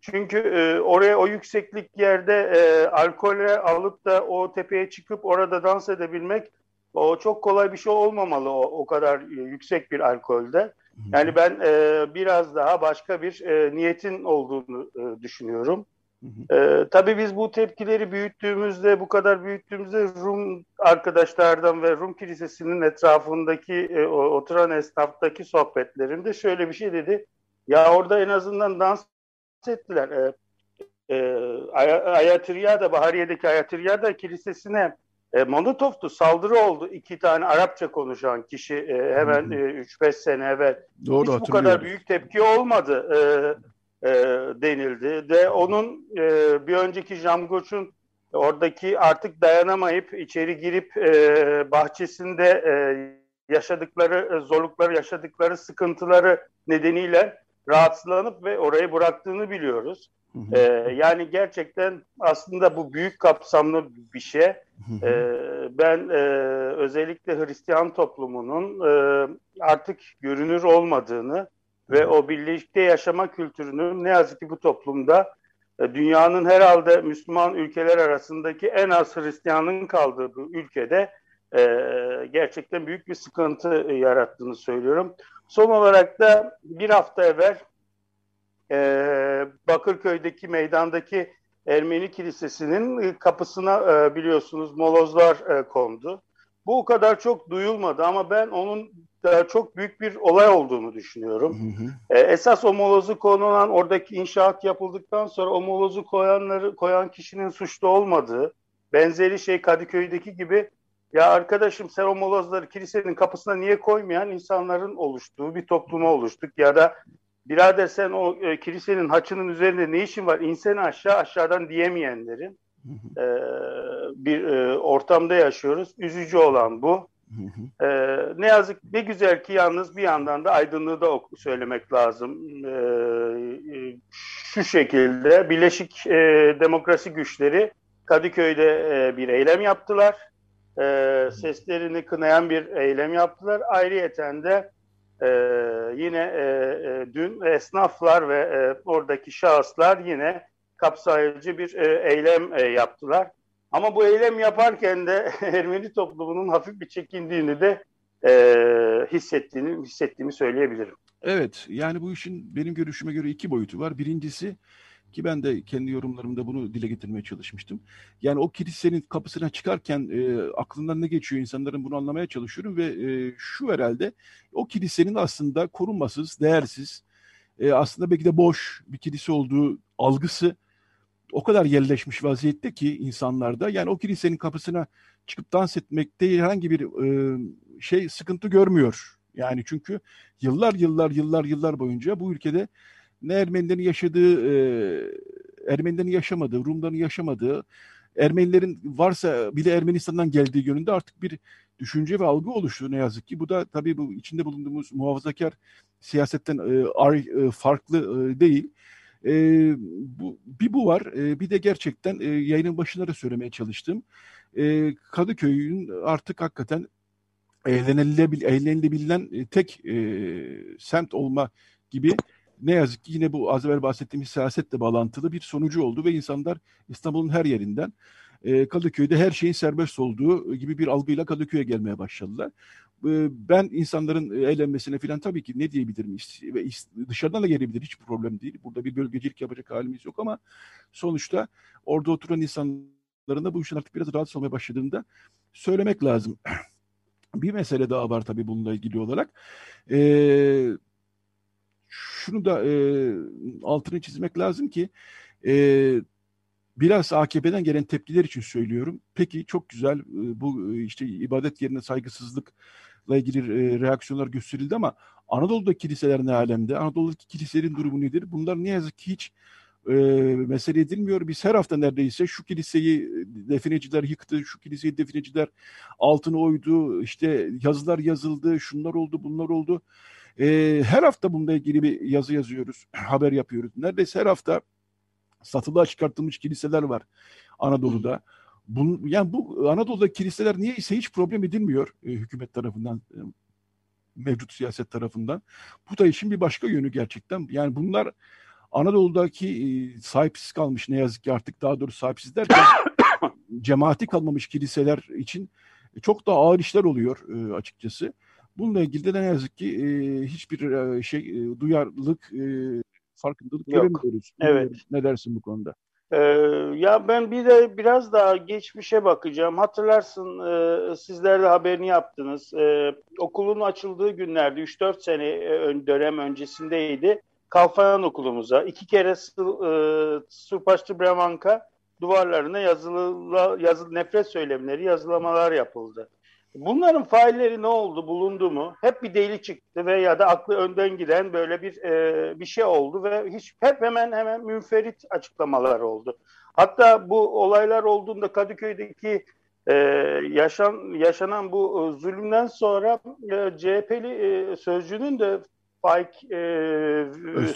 Çünkü e, oraya o yükseklik yerde e, alkole alıp da o tepeye çıkıp orada dans edebilmek O çok kolay bir şey olmamalı o, o kadar yüksek bir alkolde. Yani ben e, biraz daha başka bir e, niyetin olduğunu e, düşünüyorum. E, tabii biz bu tepkileri büyüttüğümüzde, bu kadar büyüttüğümüzde Rum arkadaşlardan ve Rum Kilisesi'nin etrafındaki e, oturan esnaftaki sohbetlerinde şöyle bir şey dedi. Ya orada en azından dans ettiler. E, e, Ayatriyada, Bahariye'deki Ayatriyada Kilisesi'ne e, Molotov'tu saldırı oldu. iki tane Arapça konuşan kişi e, hemen 3-5 e, sene evvel. Doğru, Hiç bu kadar büyük tepki olmadı e, e, denildi. De onun e, bir önceki Jamgoç'un oradaki artık dayanamayıp içeri girip e, bahçesinde e, yaşadıkları e, zorlukları, yaşadıkları sıkıntıları nedeniyle rahatsızlanıp ve orayı bıraktığını biliyoruz. Ee, yani gerçekten aslında bu büyük kapsamlı bir şey. Ee, ben e, özellikle Hristiyan toplumunun e, artık görünür olmadığını ve o birlikte yaşama kültürünün ne yazık ki bu toplumda e, dünyanın herhalde Müslüman ülkeler arasındaki en az Hristiyanın kaldığı bu ülkede e, gerçekten büyük bir sıkıntı yarattığını söylüyorum. Son olarak da bir hafta evvel e, Bakırköy'deki meydandaki Ermeni Kilisesi'nin kapısına e, biliyorsunuz molozlar e, kondu. Bu o kadar çok duyulmadı ama ben onun da çok büyük bir olay olduğunu düşünüyorum. Hı hı. E, esas o molozu konulan oradaki inşaat yapıldıktan sonra o molozu koyanları koyan kişinin suçlu olmadığı, benzeri şey Kadıköy'deki gibi ya arkadaşım sen o molozları kilisenin kapısına niye koymayan insanların oluştuğu bir topluma oluştuk ya da birader sen o e, kilisenin haçının üzerinde ne işin var insene aşağı aşağıdan diyemeyenlerin e, bir e, ortamda yaşıyoruz. Üzücü olan bu. E, ne yazık ne güzel ki yalnız bir yandan da aydınlığı da söylemek lazım. E, e, şu şekilde Birleşik e, Demokrasi Güçleri Kadıköy'de e, bir eylem yaptılar. E, seslerini kınayan bir eylem yaptılar. Ayrıyeten de e, yine e, e, dün esnaflar ve e, oradaki şahıslar yine kapsayıcı bir e, eylem e, yaptılar. Ama bu eylem yaparken de [laughs] Ermeni toplumunun hafif bir çekindiğini de e, hissettiğini hissettiğimi söyleyebilirim. Evet, yani bu işin benim görüşüme göre iki boyutu var. Birincisi ki ben de kendi yorumlarımda bunu dile getirmeye çalışmıştım. Yani o kilisenin kapısına çıkarken e, aklından ne geçiyor insanların bunu anlamaya çalışıyorum ve e, şu herhalde o kilisenin aslında korunmasız, değersiz, e, aslında belki de boş bir kilise olduğu algısı o kadar yerleşmiş vaziyette ki insanlarda yani o kilisenin kapısına çıkıp dans etmekte herhangi bir e, şey sıkıntı görmüyor. Yani çünkü yıllar yıllar yıllar yıllar boyunca bu ülkede ne Ermenilerin yaşadığı, e, Ermenilerin yaşamadığı, Rumların yaşamadığı, Ermenilerin varsa bile Ermenistan'dan geldiği yönünde artık bir düşünce ve algı oluştu ne yazık ki. Bu da tabii bu içinde bulunduğumuz muhafazakar siyasetten e, ar, e, farklı e, değil. E, bu, bir bu var. E, bir de gerçekten e, yayının başında da söylemeye çalıştım. E, Kadıköy'ün artık hakikaten eğlenilebilen e, tek e, semt olma gibi ne yazık ki yine bu az evvel bahsettiğimiz siyasetle bağlantılı bir sonucu oldu ve insanlar İstanbul'un her yerinden Kadıköy'de her şeyin serbest olduğu gibi bir algıyla Kadıköy'e gelmeye başladılar. E, ben insanların eğlenmesine falan tabii ki ne diyebilirim ve dışarıdan da gelebilir hiç problem değil. Burada bir bölgecilik yapacak halimiz yok ama sonuçta orada oturan insanların da bu işin artık biraz rahatsız olmaya başladığında söylemek lazım. [clears throat] bir mesele daha var tabii bununla ilgili olarak. Eee şunu da e, altını çizmek lazım ki e, biraz AKP'den gelen tepkiler için söylüyorum. Peki çok güzel e, bu işte ibadet yerine saygısızlıkla ilgili e, reaksiyonlar gösterildi ama Anadolu'daki kiliseler ne alemde? Anadolu'daki kiliselerin durumu nedir? Bunlar ne yazık ki hiç e, mesele edilmiyor. Biz her hafta neredeyse şu kiliseyi defineciler yıktı, şu kiliseyi defineciler altını oydu, işte yazılar yazıldı, şunlar oldu, bunlar oldu. E, her hafta bununla ilgili bir yazı yazıyoruz, [clears throat] haber yapıyoruz. Neredeyse her hafta satılığa çıkartılmış kiliseler var Anadolu'da. Bun, yani bu Anadolu'da kiliseler niye ise hiç problem edilmiyor e, hükümet tarafından, e, mevcut siyaset tarafından. Bu da işin bir başka yönü gerçekten. Yani bunlar Anadolu'daki e, sahipsiz kalmış ne yazık ki artık daha doğrusu sahipsiz derken [coughs] cemaati kalmamış kiliseler için çok da ağır işler oluyor e, açıkçası. Bununla ilgili de ne yazık ki e, hiçbir e, şey e, duyarlılık, e, farkındalık Yok. göremiyoruz. Evet. Ne dersin bu konuda? Ee, ya ben bir de biraz daha geçmişe bakacağım. Hatırlarsın e, sizler de haberini yaptınız. E, okulun açıldığı günlerde 3-4 sene e, dönem öncesindeydi. Kalfayan okulumuza iki kere e, Surpaştı Bremanka duvarlarına yazılı, yazılı nefret söylemleri, yazılamalar yapıldı. Bunların failleri ne oldu, bulundu mu? Hep bir deli çıktı ve ya da aklı önden giden böyle bir e, bir şey oldu ve hiç hep hemen hemen münferit açıklamalar oldu. Hatta bu olaylar olduğunda Kadıköy'deki e, yaşan yaşanan bu e, zulümden sonra e, CHP'li e, sözcünün de Faik e,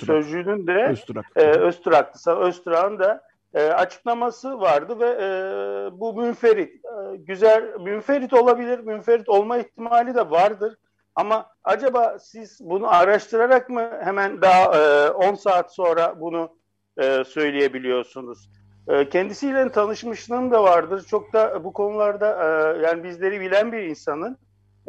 sözcüğünün de Öztürk. E, Öztürk'tı. Öztürk'ün da e, açıklaması vardı ve e, bu münferit, e, güzel münferit olabilir, münferit olma ihtimali de vardır. Ama acaba siz bunu araştırarak mı hemen daha e, 10 saat sonra bunu e, söyleyebiliyorsunuz? E, kendisiyle tanışmışlığım da vardır. Çok da bu konularda e, yani bizleri bilen bir insanın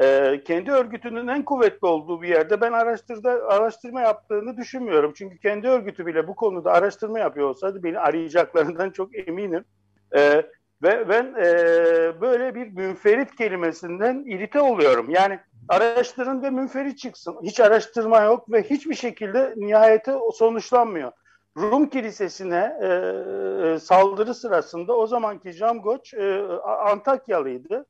e, kendi örgütünün en kuvvetli olduğu bir yerde ben araştırda araştırma yaptığını düşünmüyorum. Çünkü kendi örgütü bile bu konuda araştırma yapıyor olsaydı beni arayacaklarından çok eminim. E, ve ben e, böyle bir münferit kelimesinden irite oluyorum. Yani araştırın ve münferit çıksın. Hiç araştırma yok ve hiçbir şekilde nihayete sonuçlanmıyor. Rum Kilisesi'ne e, e saldırı sırasında o zamanki Jamgoç e, Antakyalıydı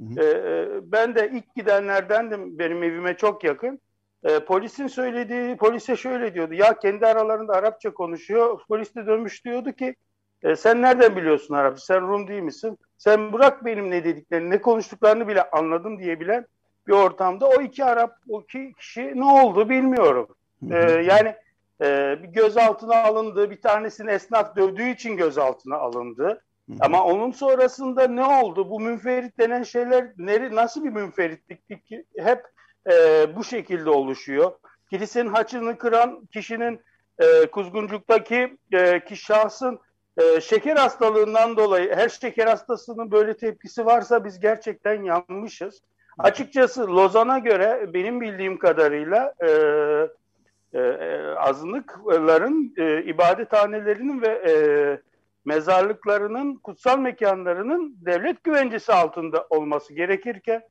Hı E, ben de ilk gidenlerdendim benim evime çok yakın. E, polisin söylediği, polise şöyle diyordu. Ya kendi aralarında Arapça konuşuyor. Polis de dönmüş diyordu ki e, sen nereden biliyorsun Arapça? Sen Rum değil misin? Sen bırak benim ne dediklerini, ne konuştuklarını bile anladım diyebilen bir ortamda o iki Arap, o iki kişi ne oldu bilmiyorum. E, yani e, bir gözaltına alındı. Bir tanesini esnaf dövdüğü için gözaltına alındı. Ama onun sonrasında ne oldu? Bu münferit denen şeyler neri, nasıl bir münferitlik ki hep e, bu şekilde oluşuyor. Kilisenin haçını kıran kişinin e, kuzguncuktaki e, ki şahsın e, şeker hastalığından dolayı her şeker hastasının böyle tepkisi varsa biz gerçekten yanmışız. Açıkçası Lozan'a göre benim bildiğim kadarıyla e, e, azınlıkların e, ibadethanelerinin ve e, mezarlıklarının, kutsal mekanlarının devlet güvencesi altında olması gerekirken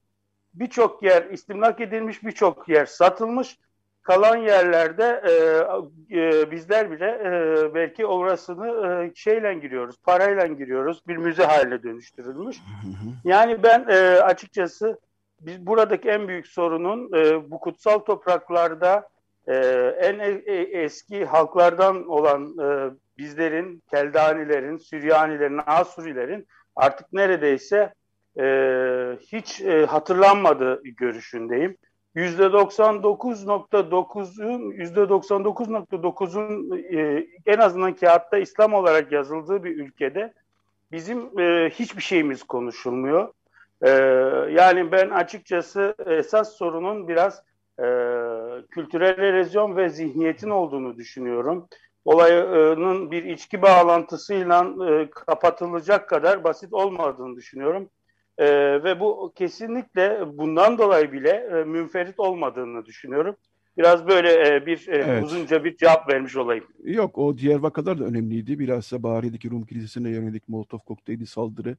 birçok yer istimlak edilmiş, birçok yer satılmış. Kalan yerlerde e, e, bizler bile e, belki orasını e, şeyle giriyoruz, parayla giriyoruz. Bir müze haline dönüştürülmüş. Yani ben e, açıkçası biz buradaki en büyük sorunun e, bu kutsal topraklarda e, en e, e eski halklardan olan e, bizlerin, Keldanilerin, Süryanilerin, Asurilerin artık neredeyse e, hiç e, hatırlanmadığı görüşündeyim. %99.9'un %99.9'un e, en azından kağıtta İslam olarak yazıldığı bir ülkede bizim e, hiçbir şeyimiz konuşulmuyor. E, yani ben açıkçası esas sorunun biraz e, kültürel erozyon ve zihniyetin olduğunu düşünüyorum olayının bir içki bağlantısıyla e, kapatılacak kadar basit olmadığını düşünüyorum. E, ve bu kesinlikle bundan dolayı bile e, münferit olmadığını düşünüyorum. Biraz böyle e, bir e, evet. uzunca bir cevap vermiş olayım. Yok o diğer vakalar da önemliydi. Bilhassa Bahariye'deki Rum Kilisesi'ne yönelik Molotov kokteyli saldırı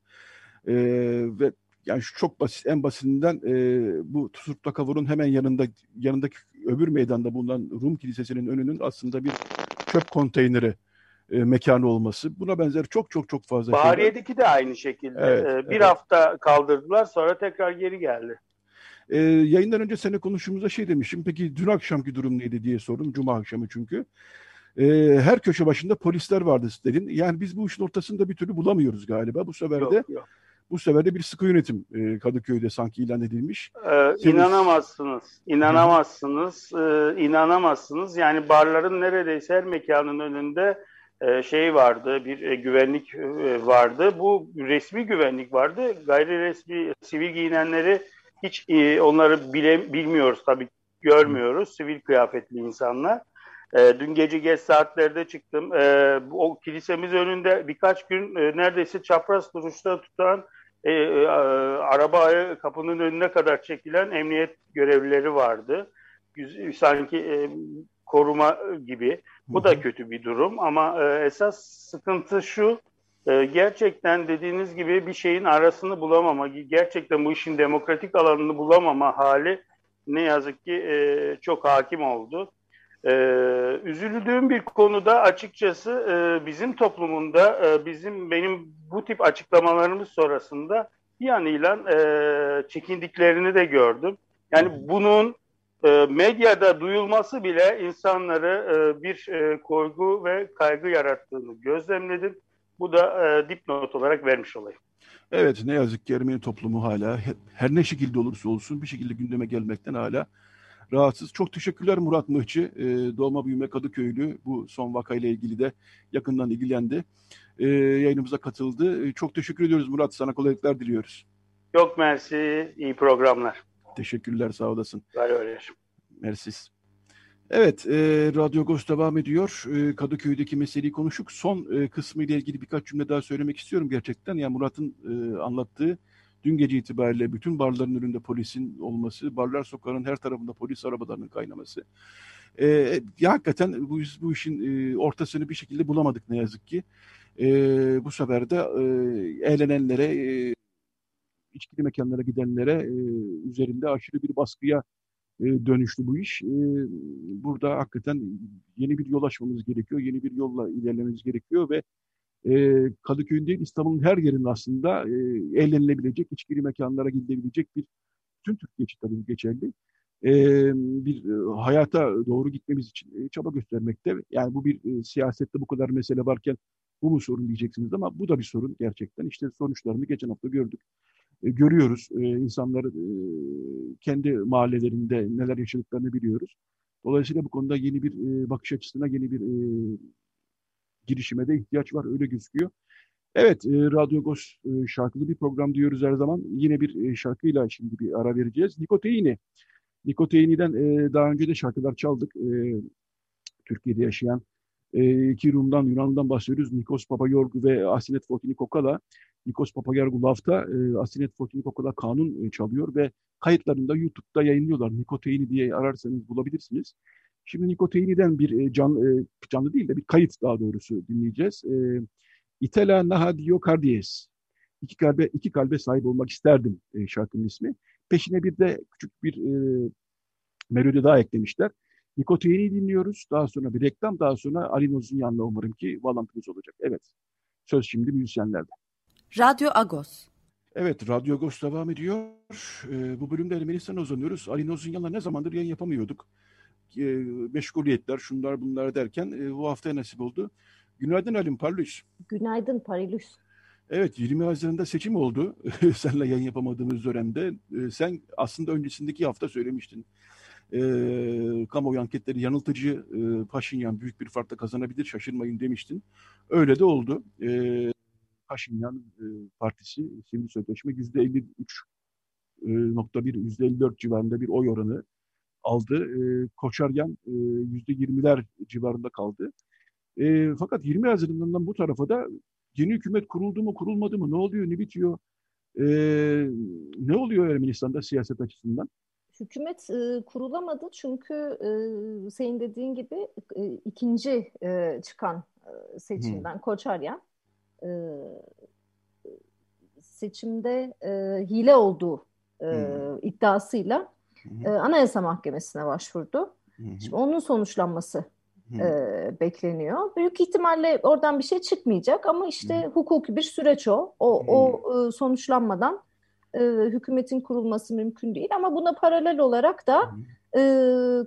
e, ve yani şu çok basit en basitinden e, bu Tusurtla Kavur'un hemen yanında yanındaki öbür meydanda bulunan Rum Kilisesi'nin önünün aslında bir çöp konteyneri e, mekanı olması. Buna benzer çok çok çok fazla Bahariye'deki şeyler. de aynı şekilde. Evet, ee, bir evet. hafta kaldırdılar sonra tekrar geri geldi. Ee, yayından önce sene konuştuğumuzda şey demişim. Peki dün akşamki durum neydi diye sordum. Cuma akşamı çünkü. Ee, her köşe başında polisler vardı dedin. Yani biz bu işin ortasında bir türlü bulamıyoruz galiba. Bu sefer de yok, yok. Bu sefer de bir sıkı yönetim e, Kadıköy'de sanki ilan edilmiş. Ee, Senin... İnanamazsınız. İnanamazsınız. Ee, inanamazsınız. Yani barların neredeyse her mekanın önünde e, şey vardı, bir e, güvenlik e, vardı. Bu resmi güvenlik vardı. Gayri resmi sivil giyinenleri hiç e, onları bile bilmiyoruz tabii görmüyoruz. Sivil kıyafetli insanlar. E, dün gece geç saatlerde çıktım. E, o kilisemiz önünde birkaç gün e, neredeyse çapraz duruşta tutan e, e, araba kapının önüne kadar çekilen emniyet görevlileri vardı. Sanki e, koruma gibi. Bu da kötü bir durum ama e, esas sıkıntı şu. E, gerçekten dediğiniz gibi bir şeyin arasını bulamama, gerçekten bu işin demokratik alanını bulamama hali ne yazık ki e, çok hakim oldu. E, üzüldüğüm bir konuda açıkçası e, bizim toplumunda e, bizim benim bu tip açıklamalarımız sonrasında bir yanıyla e, çekindiklerini de gördüm. Yani bunun e, medyada duyulması bile insanları e, bir e, korku ve kaygı yarattığını gözlemledim. Bu da e, dipnot olarak vermiş olayım. Evet ne yazık ki Ermeni toplumu hala her ne şekilde olursa olsun bir şekilde gündeme gelmekten hala rahatsız. Çok teşekkürler Murat Mıhçı. E, doğma büyüme Kadıköylü bu son vakayla ilgili de yakından ilgilendi. E, yayınımıza katıldı. E, çok teşekkür ediyoruz Murat. Sana kolaylıklar diliyoruz. Çok mersi. İyi programlar. Teşekkürler. Sağ olasın. Var öyle. Mersi. Evet, e, Radyo Ghost devam ediyor. E, Kadıköy'deki meseleyi konuştuk. Son e, kısmı ile ilgili birkaç cümle daha söylemek istiyorum gerçekten. Yani Murat'ın e, anlattığı dün gece itibariyle bütün barların önünde polisin olması, barlar sokağının her tarafında polis arabalarının kaynaması. E, ya hakikaten bu, bu işin e, ortasını bir şekilde bulamadık ne yazık ki. E, bu sefer de e, eğlenenlere, e, içkili mekanlara gidenlere e, üzerinde aşırı bir baskıya e, dönüştü bu iş. E, burada hakikaten yeni bir yol açmamız gerekiyor, yeni bir yolla ilerlememiz gerekiyor ve e, Kadıköy'ün değil İstanbul'un her yerinde aslında e, eğlenilebilecek, içkili mekanlara gidilebilecek bir tüm Türkiye için tabii geçerli. E, bir e, hayata doğru gitmemiz için e, çaba göstermekte. Yani bu bir e, siyasette bu kadar mesele varken bu mu sorun diyeceksiniz ama bu da bir sorun gerçekten. İşte sonuçlarını geçen hafta gördük. E, görüyoruz. E, insanları e, kendi mahallelerinde neler yaşadıklarını biliyoruz. Dolayısıyla bu konuda yeni bir e, bakış açısına, yeni bir e, girişime de ihtiyaç var. Öyle gözüküyor. Evet, e, Radyo Gos e, şarkılı bir program diyoruz her zaman. Yine bir e, şarkıyla şimdi bir ara vereceğiz. Nikoteini. Nikoteini'den e, daha önce de şarkılar çaldık. E, Türkiye'de yaşayan e, iki Rum'dan, Yunan'dan bahsediyoruz. Nikos Papayorgu ve Asinet Fotinikokala. Nikos Papayorgu Laf'ta e, Asinet Fotinikokala kanun e, çalıyor ve kayıtlarında YouTube'da yayınlıyorlar. Nikoteini diye ararsanız bulabilirsiniz. Şimdi Nikoteini'den bir e, can, e, canlı değil de bir kayıt daha doğrusu dinleyeceğiz. E, Itala Nahadio Cardies. İki kalbe, iki kalbe sahip olmak isterdim şarkının ismi. Peşine bir de küçük bir e, melodi daha eklemişler. Nikotiyen'i dinliyoruz. Daha sonra bir reklam, daha sonra Ali Noz'un yanına umarım ki bağlantımız olacak. Evet, söz şimdi müzisyenlerde. Radyo Agos. Evet, Radyo Agos devam ediyor. Ee, bu bölümde Ermenistan'a uzanıyoruz. Ali Noz'un yanına ne zamandır yayın yapamıyorduk. Ee, meşguliyetler, şunlar bunlar derken e, bu haftaya nasip oldu. Günaydın Alim Parlus. Günaydın Parlus. Evet 20 Haziran'da seçim oldu. [laughs] Seninle yayın yapamadığımız dönemde. Ee, sen aslında öncesindeki hafta söylemiştin e, kamuoyu anketleri yanıltıcı e, Paşinyan büyük bir farkla kazanabilir şaşırmayın demiştin. Öyle de oldu. E, Paşinyan e, partisi sivil sözleşme yüzde 53 nokta bir, yüzde 54 civarında bir oy oranı aldı. E, Koçaryan e, yüzde 20'ler civarında kaldı. E, fakat 20 Haziran'dan bu tarafa da yeni hükümet kuruldu mu kurulmadı mı ne oluyor ne bitiyor e, ne oluyor Ermenistan'da siyaset açısından? hükümet e, kurulamadı çünkü e, senin dediğin gibi e, ikinci e, çıkan e, seçimden hmm. Koçaryan e, seçimde e, hile olduğu e, hmm. iddiasıyla. E, Anayasa Mahkemesi'ne başvurdu. Hmm. Şimdi onun sonuçlanması e, bekleniyor. Büyük ihtimalle oradan bir şey çıkmayacak ama işte hmm. hukuki bir süreç o. O, o e, sonuçlanmadan e, hükümetin kurulması mümkün değil. Ama buna paralel olarak da e,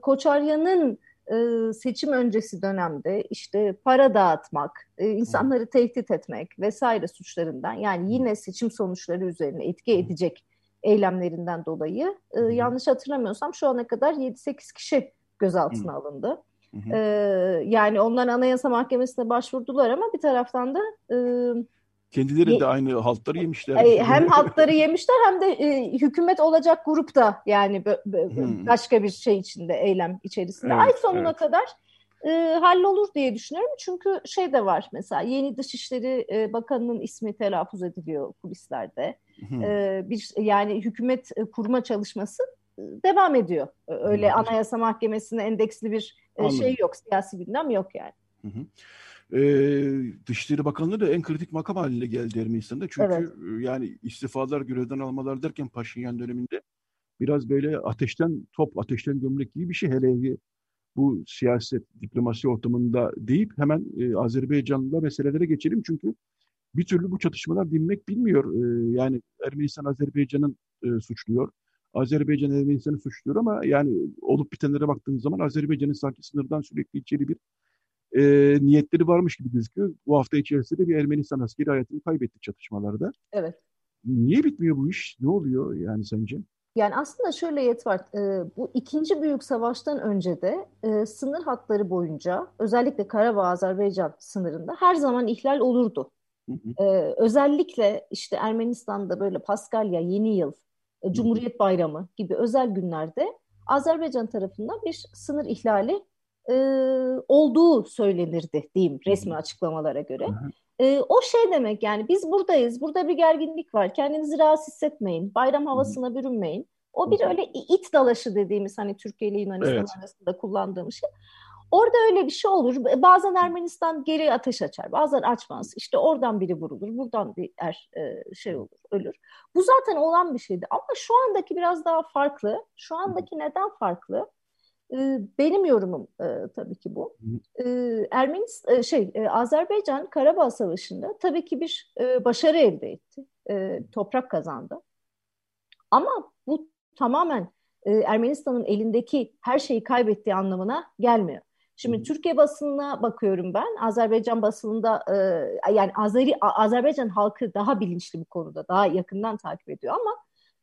Koçarya'nın e, seçim öncesi dönemde işte para dağıtmak, e, insanları tehdit etmek vesaire suçlarından yani yine seçim sonuçları üzerine etki edecek eylemlerinden dolayı e, yanlış hatırlamıyorsam şu ana kadar 7-8 kişi gözaltına alındı. E, yani onlar Anayasa Mahkemesi'ne başvurdular ama bir taraftan da e, Kendileri Ye- de aynı haltları yemişler. [laughs] Hem haltları yemişler hem de e, hükümet olacak grup da yani hmm. başka bir şey içinde, eylem içerisinde. Evet, Ay sonuna evet. kadar e, hallolur diye düşünüyorum. Çünkü şey de var mesela yeni Dışişleri e, Bakanı'nın ismi telaffuz ediliyor kulislerde. E, bir yani hükümet e, kurma çalışması e, devam ediyor. E, öyle hı. Anayasa Mahkemesi'ne endeksli bir e, şey yok, siyasi gündem yok yani. Hı hı. Ee, Dışişleri Bakanlığı da en kritik makam haline geldi Ermenistan'da. Çünkü evet. yani istifalar, görevden almalar derken Paşinyan döneminde biraz böyle ateşten top, ateşten gömlek gibi bir şey. Hele bu siyaset, diplomasi ortamında deyip hemen e, Azerbaycan'la meselelere geçelim. Çünkü bir türlü bu çatışmalar dinmek bilmiyor. E, yani Ermenistan Azerbaycan'ın e, suçluyor. Azerbaycan Ermenistan'ı suçluyor ama yani olup bitenlere baktığımız zaman Azerbaycan'ın sanki sınırdan sürekli içeri bir e, niyetleri varmış gibi gözüküyor. Bu hafta içerisinde bir Ermenistan askeri hayatını kaybetti çatışmalarda. Evet. Niye bitmiyor bu iş? Ne oluyor yani sence? Yani aslında şöyle yet var. E, bu ikinci büyük savaştan önce de e, sınır hatları boyunca özellikle Karabağ-Azerbaycan sınırında her zaman ihlal olurdu. Hı hı. E, özellikle işte Ermenistan'da böyle Paskalya, Yeni Yıl, e, Cumhuriyet Bayramı gibi özel günlerde Azerbaycan tarafından bir sınır ihlali e, olduğu söylenirdi diyeyim resmi açıklamalara göre. Hı hı. E, o şey demek yani biz buradayız, burada bir gerginlik var, kendinizi rahatsız hissetmeyin, bayram havasına bürünmeyin. O bir öyle it dalaşı dediğimiz hani Türkiye ile Yunanistan evet. arasında kullandığımız şey. Orada öyle bir şey olur. Bazen Ermenistan geri ateş açar, bazen açmaz. İşte oradan biri vurulur, buradan bir er, e, şey olur, ölür. Bu zaten olan bir şeydi. Ama şu andaki biraz daha farklı. Şu andaki neden farklı? Benim yorumum tabii ki bu. Ermenistan şey Azerbaycan Karabağ Savaşı'nda tabii ki bir başarı elde etti. Toprak kazandı. Ama bu tamamen Ermenistan'ın elindeki her şeyi kaybettiği anlamına gelmiyor. Şimdi Türkiye basınına bakıyorum ben. Azerbaycan basınında yani Azeri Azerbaycan halkı daha bilinçli bu konuda, daha yakından takip ediyor ama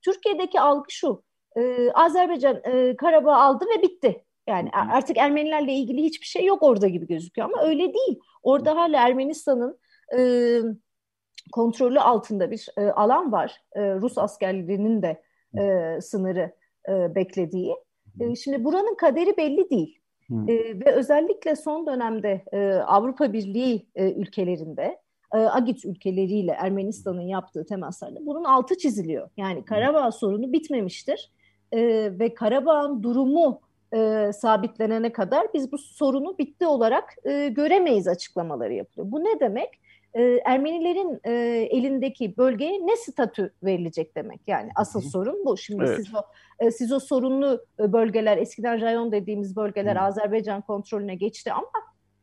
Türkiye'deki algı şu e, Azerbaycan e, Karabağ aldı ve bitti. Yani artık Ermenilerle ilgili hiçbir şey yok orada gibi gözüküyor ama öyle değil. Orada hala Ermenistan'ın e, kontrolü altında bir e, alan var. E, Rus askerlerinin de e, sınırı e, beklediği. E, şimdi buranın kaderi belli değil. E, ve özellikle son dönemde e, Avrupa Birliği e, ülkelerinde e, Agit ülkeleriyle Ermenistan'ın yaptığı temaslarda bunun altı çiziliyor. Yani Karabağ sorunu bitmemiştir e, ve Karabağ'ın durumu e, sabitlenene kadar biz bu sorunu bitti olarak e, göremeyiz açıklamaları yapılıyor. Bu ne demek? E, Ermenilerin e, elindeki bölgeye ne statü verilecek demek. Yani asıl Hı. sorun bu. Şimdi evet. siz o e, siz o sorunlu e, bölgeler, eskiden rayon dediğimiz bölgeler Hı. Azerbaycan kontrolüne geçti ama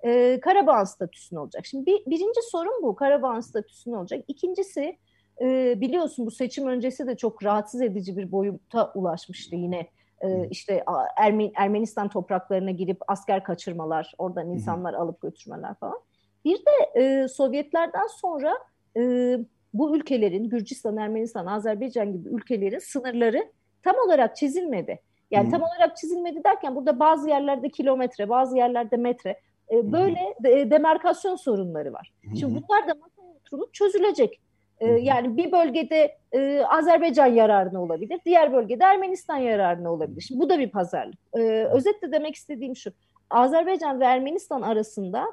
e, Karabağ statüsü ne olacak? Şimdi bir, birinci sorun bu. Karabağ statüsü ne olacak? İkincisi e, biliyorsun bu seçim öncesi de çok rahatsız edici bir boyuta ulaşmıştı yine. E, işte Ermen, Ermenistan topraklarına girip asker kaçırmalar, oradan insanlar alıp götürmeler falan. Bir de e, Sovyetlerden sonra e, bu ülkelerin, Gürcistan, Ermenistan, Azerbaycan gibi ülkelerin sınırları tam olarak çizilmedi. Yani hmm. tam olarak çizilmedi derken burada bazı yerlerde kilometre, bazı yerlerde metre e, böyle de, demarkasyon sorunları var. Şimdi bunlar da masaya oturulup çözülecek. E, yani bir bölgede e, Azerbaycan yararına olabilir, diğer bölgede Ermenistan yararına olabilir. Şimdi bu da bir pazarlık. E, özetle demek istediğim şu, Azerbaycan ve Ermenistan arasında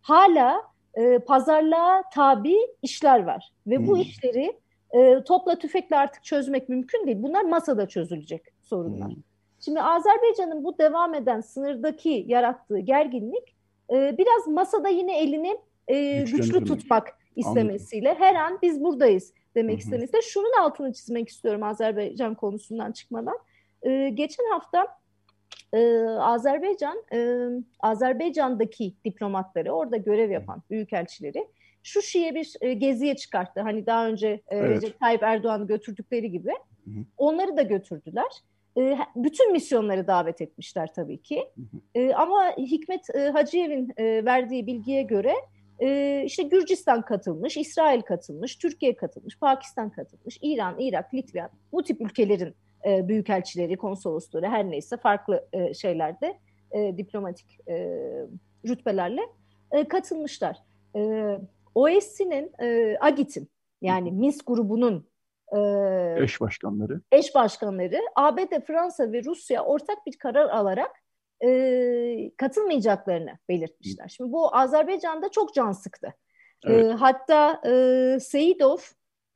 hala e, pazarlığa tabi işler var. Ve bu işleri e, topla tüfekle artık çözmek mümkün değil. Bunlar masada çözülecek sorunlar. Şimdi Azerbaycan'ın bu devam eden sınırdaki yarattığı gerginlik e, biraz masada yine elini e, güçlü tutmak istemesiyle Anladım. her an biz buradayız demek istemesiyle şunun altını çizmek istiyorum Azerbaycan konusundan çıkmadan. Ee, geçen hafta e, Azerbaycan e, Azerbaycan'daki diplomatları orada görev yapan büyükelçileri şu şiye bir e, geziye çıkarttı. Hani daha önce e, evet. Recep Tayyip Erdoğan'ı götürdükleri gibi hı hı. onları da götürdüler. E, bütün misyonları davet etmişler tabii ki. Hı hı. E, ama Hikmet e, Hacıyev'in e, verdiği bilgiye göre e, işte Gürcistan katılmış, İsrail katılmış, Türkiye katılmış, Pakistan katılmış, İran, Irak, Litva bu tip ülkelerin e, büyükelçileri, konsolosları her neyse farklı e, şeylerde e, diplomatik e, rütbelerle e, katılmışlar. E, OSCE'nin, e, AGİT'in yani Minsk grubunun e, eş başkanları eş başkanları ABD, Fransa ve Rusya ortak bir karar alarak e, katılmayacaklarını belirtmişler. Şimdi bu Azerbaycan'da çok can sıktı. Evet. E, hatta e, Seyidov,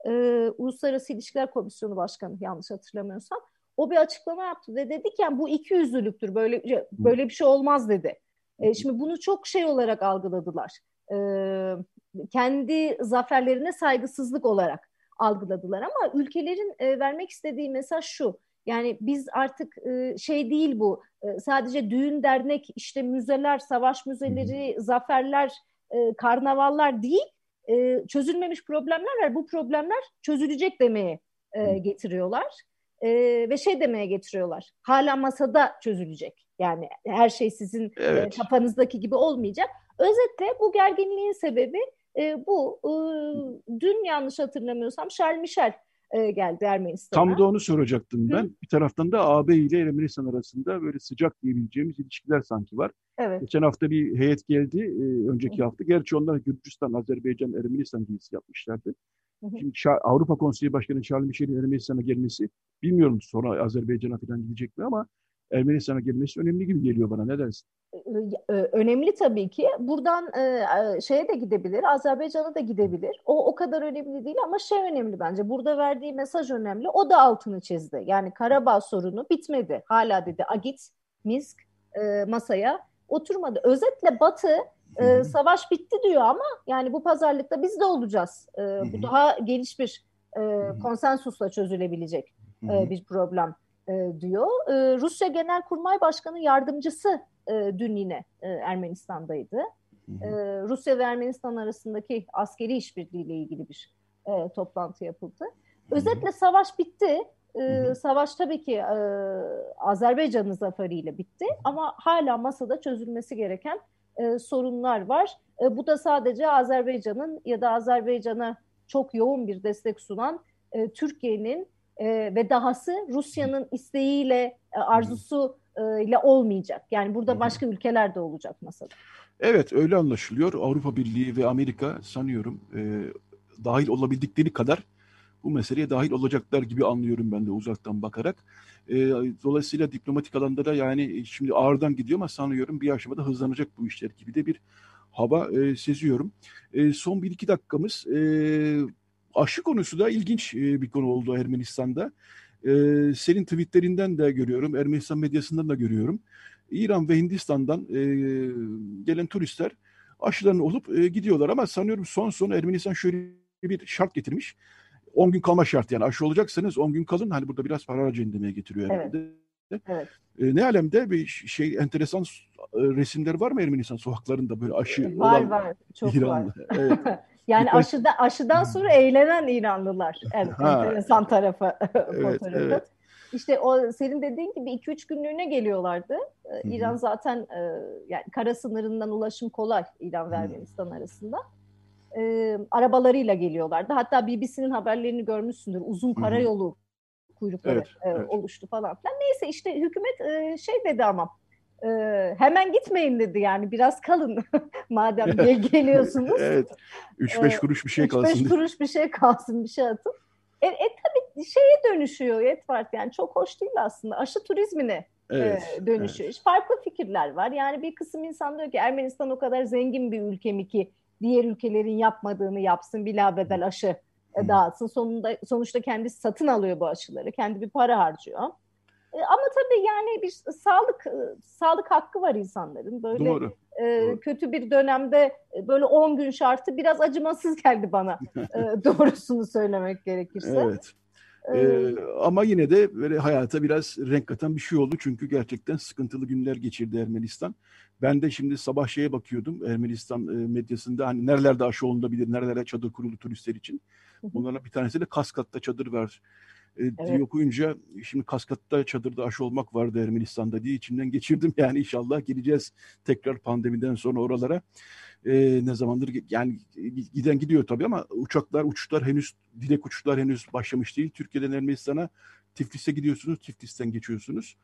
e, Uluslararası İlişkiler Komisyonu Başkanı yanlış hatırlamıyorsam, o bir açıklama yaptı ve dedi ki yani bu iki yüzlülüktür, böyle böyle bir şey olmaz dedi. E, şimdi bunu çok şey olarak algıladılar. E, kendi zaferlerine saygısızlık olarak algıladılar ama ülkelerin e, vermek istediği mesaj şu. Yani biz artık e, şey değil bu e, sadece düğün dernek işte müzeler, savaş müzeleri, zaferler, e, karnavallar değil e, çözülmemiş problemler var. Bu problemler çözülecek demeye e, getiriyorlar e, ve şey demeye getiriyorlar. Hala masada çözülecek. Yani her şey sizin evet. e, kafanızdaki gibi olmayacak. Özetle bu gerginliğin sebebi e, bu. E, dün yanlış hatırlamıyorsam Charles Michel e, geldi Ermenistan'a. Tam da onu soracaktım ben. Hı. Bir taraftan da AB ile Ermenistan arasında böyle sıcak diyebileceğimiz ilişkiler sanki var. Evet. Geçen hafta bir heyet geldi, e, önceki hafta. Gerçi onlar Gürcistan, Azerbaycan, Ermenistan gezisi yapmışlardı. Hı hı. Şimdi Avrupa Konseyi Başkanı Charles Michel'in Ermenistan'a gelmesi, bilmiyorum sonra Azerbaycan'a falan gidecek mi ama Ermenistan'a gelmesi önemli gibi geliyor bana. Ne dersin? Önemli tabii ki. Buradan şeye de gidebilir, Azerbaycan'a da gidebilir. O o kadar önemli değil ama şey önemli bence. Burada verdiği mesaj önemli. O da altını çizdi. Yani Karabağ sorunu bitmedi. Hala dedi Agit, Minsk masaya oturmadı. Özetle Batı e, savaş bitti diyor ama yani bu pazarlıkta biz de olacağız. E, bu daha geniş bir e, konsensusla çözülebilecek e, bir problem e, diyor. E, Rusya Genelkurmay Başkanı yardımcısı e, dün yine e, Ermenistan'daydı. E, Rusya ve Ermenistan arasındaki askeri işbirliği ile ilgili bir e, toplantı yapıldı. Özetle savaş bitti. E, savaş tabii ki e, Azerbaycan'ın zaferiyle bitti ama hala masada çözülmesi gereken e, sorunlar var. E, bu da sadece Azerbaycan'ın ya da Azerbaycan'a çok yoğun bir destek sunan e, Türkiye'nin e, ve dahası Rusya'nın isteğiyle, e, arzusu e, ile olmayacak. Yani burada başka ülkeler de olacak masada. Evet öyle anlaşılıyor. Avrupa Birliği ve Amerika sanıyorum e, dahil olabildikleri kadar bu meseleye dahil olacaklar gibi anlıyorum ben de uzaktan bakarak. E, dolayısıyla diplomatik alanda da yani şimdi ağırdan gidiyor ama sanıyorum bir aşamada hızlanacak bu işler gibi de bir hava e, seziyorum. E, son bir iki dakikamız e, aşı konusu da ilginç e, bir konu oldu Ermenistan'da. E, senin tweetlerinden de görüyorum, Ermenistan medyasından da görüyorum. İran ve Hindistan'dan e, gelen turistler aşılarını olup gidiyorlar ama sanıyorum son son Ermenistan şöyle bir şart getirmiş. 10 gün kalma şart yani aşı olacaksanız 10 gün kalın. Hani burada biraz para harcayın demeye getiriyor herhalde. Evet. evet. E, ne alemde bir şey enteresan resimler var mı Ermenistan sokaklarında böyle aşı var, olan var, çok İranlı. Var. Evet. [laughs] Yani aşıda, aşıdan sonra eğlenen İranlılar en enteresan tarafı [laughs] evet, evet. İşte o senin dediğin gibi 2-3 günlüğüne geliyorlardı. Ee, İran zaten e, yani kara sınırından ulaşım kolay İran ve Ermenistan arasında. Ee, arabalarıyla geliyorlardı. Hatta BBC'nin haberlerini görmüşsündür. Uzun karayolu kuyrukları evet, e, evet. oluştu falan filan. Neyse işte hükümet e, şey dedi ama e, hemen gitmeyin dedi yani biraz kalın [laughs] madem gel geliyorsunuz. evet. 3-5 ee, kuruş bir şey kalsın. 3-5 kuruş bir şey kalsın bir şey atın. E, e tabii şeye dönüşüyor Edward yani çok hoş değil aslında aşı turizmine evet, e, dönüşüyor. Evet. Farklı fikirler var yani bir kısım insan diyor ki Ermenistan o kadar zengin bir ülke mi ki diğer ülkelerin yapmadığını yapsın bilabedel aşı dağıtsın. Sonunda sonuçta kendisi satın alıyor bu aşıları. Kendi bir para harcıyor. E, ama tabii yani bir sağlık e, sağlık hakkı var insanların. Böyle Doğru. E, Doğru. kötü bir dönemde e, böyle 10 gün şartı biraz acımasız geldi bana. e, [laughs] doğrusunu söylemek gerekirse. Evet. Ee, ama yine de böyle hayata biraz renk katan bir şey oldu. Çünkü gerçekten sıkıntılı günler geçirdi Ermenistan. Ben de şimdi sabah şeye bakıyordum Ermenistan medyasında hani nerelerde aşı olunabilir, nerelerde çadır kurulu turistler için. Bunlarla bir tanesi de Kaskat'ta çadır var evet. diye okuyunca şimdi Kaskat'ta çadırda aşı olmak vardı Ermenistan'da diye içimden geçirdim. [laughs] Yani inşallah geleceğiz tekrar pandemiden sonra oralara. E, ne zamandır yani giden gidiyor tabii ama uçaklar uçuşlar henüz dilek uçuşlar henüz başlamış değil. Türkiye'den Ermenistan'a Tiflis'e gidiyorsunuz, Tiflis'ten geçiyorsunuz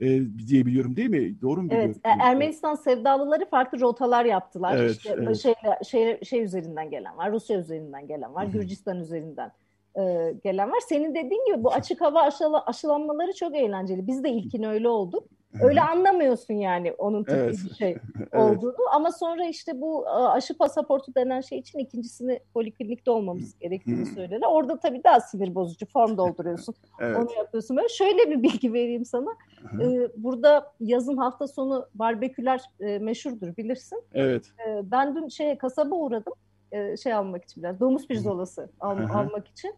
e, diye biliyorum değil mi? Doğru mu biliyorum? Evet, Ermenistan sevdalıları farklı rotalar yaptılar. Evet, işte evet. Şey, şey, şey üzerinden gelen var, Rusya üzerinden gelen var, Hı-hı. Gürcistan üzerinden e, gelen var. Senin dediğin gibi bu açık hava aşıla, aşılanmaları çok eğlenceli. Biz de ilkin öyle olduk. Öyle anlamıyorsun yani onun tipi evet. bir şey [laughs] olduğunu. evet. Ama sonra işte bu aşı pasaportu denen şey için ikincisini poliklinikte olmamız gerektiğini söylediler. Orada tabii daha sinir bozucu form [laughs] dolduruyorsun. evet. Onu yapıyorsun. Böyle şöyle bir bilgi vereyim sana. Ee, burada yazın hafta sonu barbeküler e, meşhurdur bilirsin. Evet. Ee, ben dün şeye kasaba uğradım. E, şey almak için biraz. Domuz pirzolası al, almak için.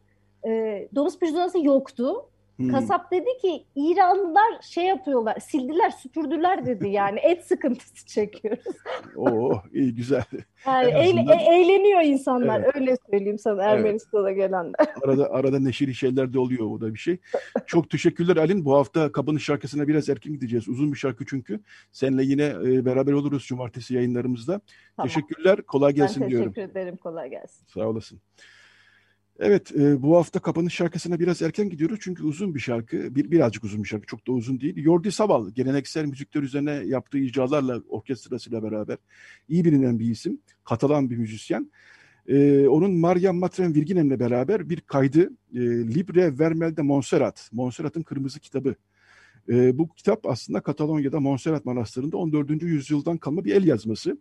E, domuz pirzolası yoktu. Hmm. Kasap dedi ki İranlılar şey yapıyorlar, sildiler, süpürdüler dedi [laughs] yani et sıkıntısı çekiyoruz. Oo iyi güzel. Yani azından... e- eğleniyor insanlar evet. öyle söyleyeyim sana Ermenistan'a evet. gelenler. [laughs] Arada arada neşeli şeyler de oluyor o da bir şey. Çok teşekkürler Alin. Bu hafta Kapanış şarkısına biraz erken gideceğiz. Uzun bir şarkı çünkü. Seninle yine e, beraber oluruz cumartesi yayınlarımızda. Tamam. Teşekkürler. Kolay gelsin ben diyorum. teşekkür ederim. Kolay gelsin. Sağ olasın. Evet, e, bu hafta kapanış şarkısına biraz erken gidiyoruz çünkü uzun bir şarkı, bir birazcık uzun bir şarkı, çok da uzun değil. Jordi Sabal, geleneksel müzikler üzerine yaptığı icralarla, orkestrasıyla beraber iyi bilinen bir isim, Katalan bir müzisyen. E, onun Maria Matren Virginem'le beraber bir kaydı, e, Libre Vermel de Montserrat, Montserrat'ın Kırmızı Kitabı. E, bu kitap aslında Katalonya'da Montserrat Manastırı'nda 14. yüzyıldan kalma bir el yazması.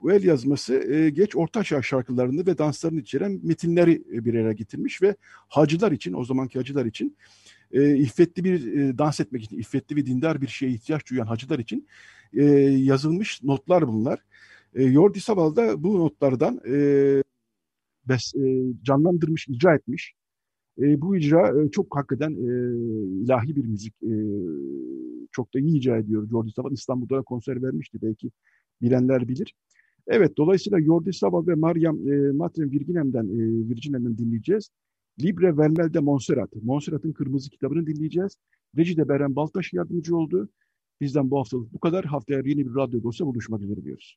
Bu el yazması e, geç orta çağ şarkılarını ve danslarını içeren metinleri e, bir araya getirmiş ve hacılar için, o zamanki hacılar için e, iffetli bir e, dans etmek için, iffetli ve dindar bir şeye ihtiyaç duyan hacılar için e, yazılmış notlar bunlar. E, Jordi Sabal da bu notlardan e, bes, e, canlandırmış, icra etmiş. E, bu icra e, çok hakikaten e, ilahi bir müzik. E, çok da iyi icra ediyor Jordi Sabal. İstanbul'da konser vermişti belki bilenler bilir. Evet, dolayısıyla Jordi Sabah ve Mariam e, Matren Virginem'den, e, Virginem'den dinleyeceğiz. Libre Vermel de Montserrat, Montserrat'ın Kırmızı kitabını dinleyeceğiz. Recide Beren Baltaş yardımcı oldu. Bizden bu haftalık bu kadar. Haftaya yeni bir radyo buluşmak üzere diyoruz.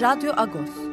Radyo Agos.